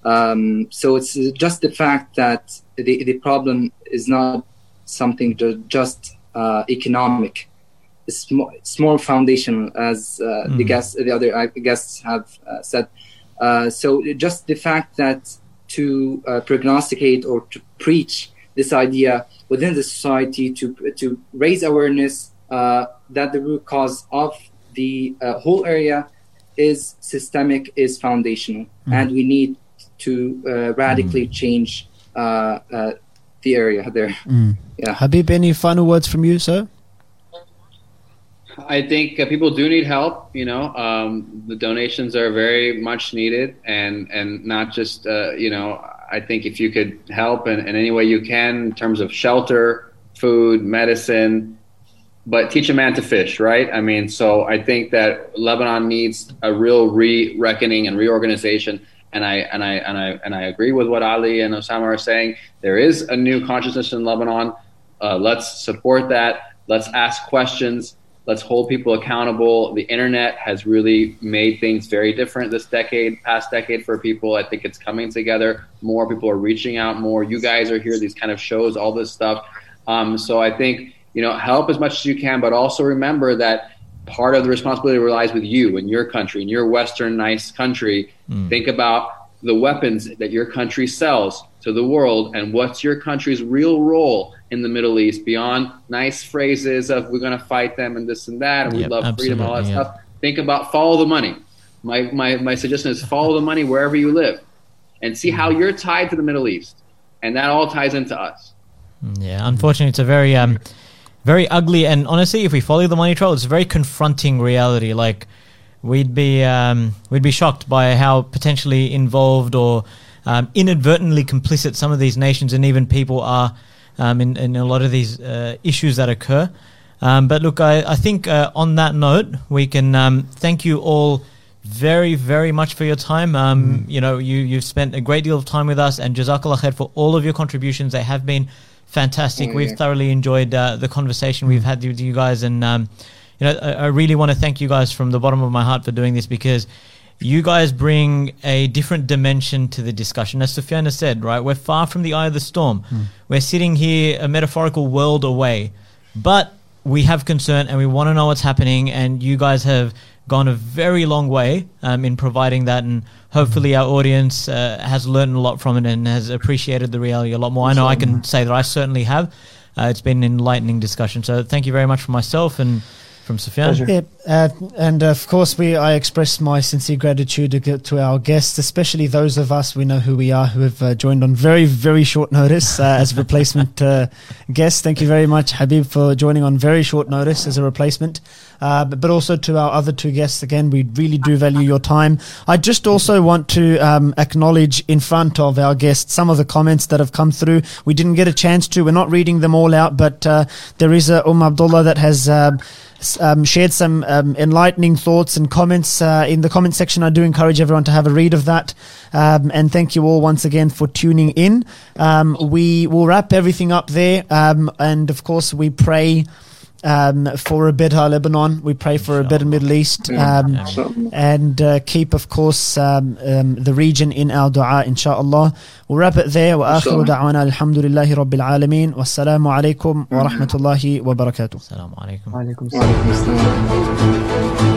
Um, so it's just the fact that the, the problem is not something ju- just uh, economic. It's more foundational, as uh, the guests, the other uh, guests have uh, said. Uh, so just the fact that to uh, prognosticate or to preach this idea within the society to to raise awareness uh, that the root cause of the uh, whole area is systemic, is foundational, and we need to uh, radically change uh, uh, the area there. Yeah. Habib, any final words from you, sir? I think uh, people do need help. You know, um, the donations are very much needed, and and not just uh, you know. I think if you could help in, in any way you can in terms of shelter, food, medicine, but teach a man to fish, right? I mean, so I think that Lebanon needs a real re-reckoning and reorganization. And I and I and I and I agree with what Ali and Osama are saying. There is a new consciousness in Lebanon. Uh, let's support that. Let's ask questions. Let's hold people accountable. The internet has really made things very different this decade, past decade for people. I think it's coming together. More people are reaching out more. You guys are here, these kind of shows, all this stuff. Um, so I think, you know, help as much as you can, but also remember that part of the responsibility relies with you in your country, in your Western nice country. Think about the weapons that your country sells to the world and what's your country's real role in the Middle East beyond nice phrases of we're going to fight them and this and that and we love freedom all that yeah. stuff. Think about follow the money. My, my, my suggestion is follow the money wherever you live and see how you're tied to the Middle East. And that all ties into us. Yeah, unfortunately, it's a very, um, very ugly and honestly, if we follow the money trail, it's a very confronting reality. Like we'd be, um, we'd be shocked by how potentially involved or um, inadvertently complicit some of these nations and even people are um, in, in a lot of these uh, issues that occur. Um, but look, I, I think uh, on that note, we can um, thank you all very, very much for your time. Um, You know, you, you've spent a great deal of time with us, and Jazakallah khair for all of your contributions. They have been fantastic. Oh, We've thoroughly enjoyed uh, the conversation we've had with you guys, and um, you know, I, I really want to thank you guys from the bottom of my heart for doing this because you guys bring a different dimension to the discussion. As Sufyan has said, right, we're far from the eye of the storm. We're sitting here a metaphorical world away, but we have concern and we want to know what's happening. And you guys have gone a very long way um, in providing that, and hopefully our audience uh, has learned a lot from it and has appreciated the reality a lot more. I know I can say that I certainly have. Uh, it's been an enlightening discussion. So thank you very much for myself and from Sufyan. Yeah, uh, and of course, we I express my sincere gratitude to, to our guests, especially those of us we know who we are who have uh, joined on very very short notice uh, as replacement uh, guests. Thank you very much, Habib, for joining on very short notice as a replacement. Uh, but, also to our other two guests again, we really do value your time. I just also want to um, acknowledge in front of our guests some of the comments that have come through. We didn't get a chance to. We're not reading them all out, but uh, there is a Um Abdullah that has. Um, um, shared some um, enlightening thoughts and comments uh, in the comment section. I do encourage everyone to have a read of that. Um, and thank you all once again for tuning in. Um, we will wrap everything up there. Um, and of course, we pray um, for a better Lebanon. We pray for a better Middle East. Um, and uh, keep, of course, um, um, the region in our dua, inshallah. We'll wrap it there. وآخر دعوانا الحمد لله رب العالمين والسلام عليكم ورحمة الله وبركاته. Assalamu alaikum. Alaikum Wa alaikum assalam.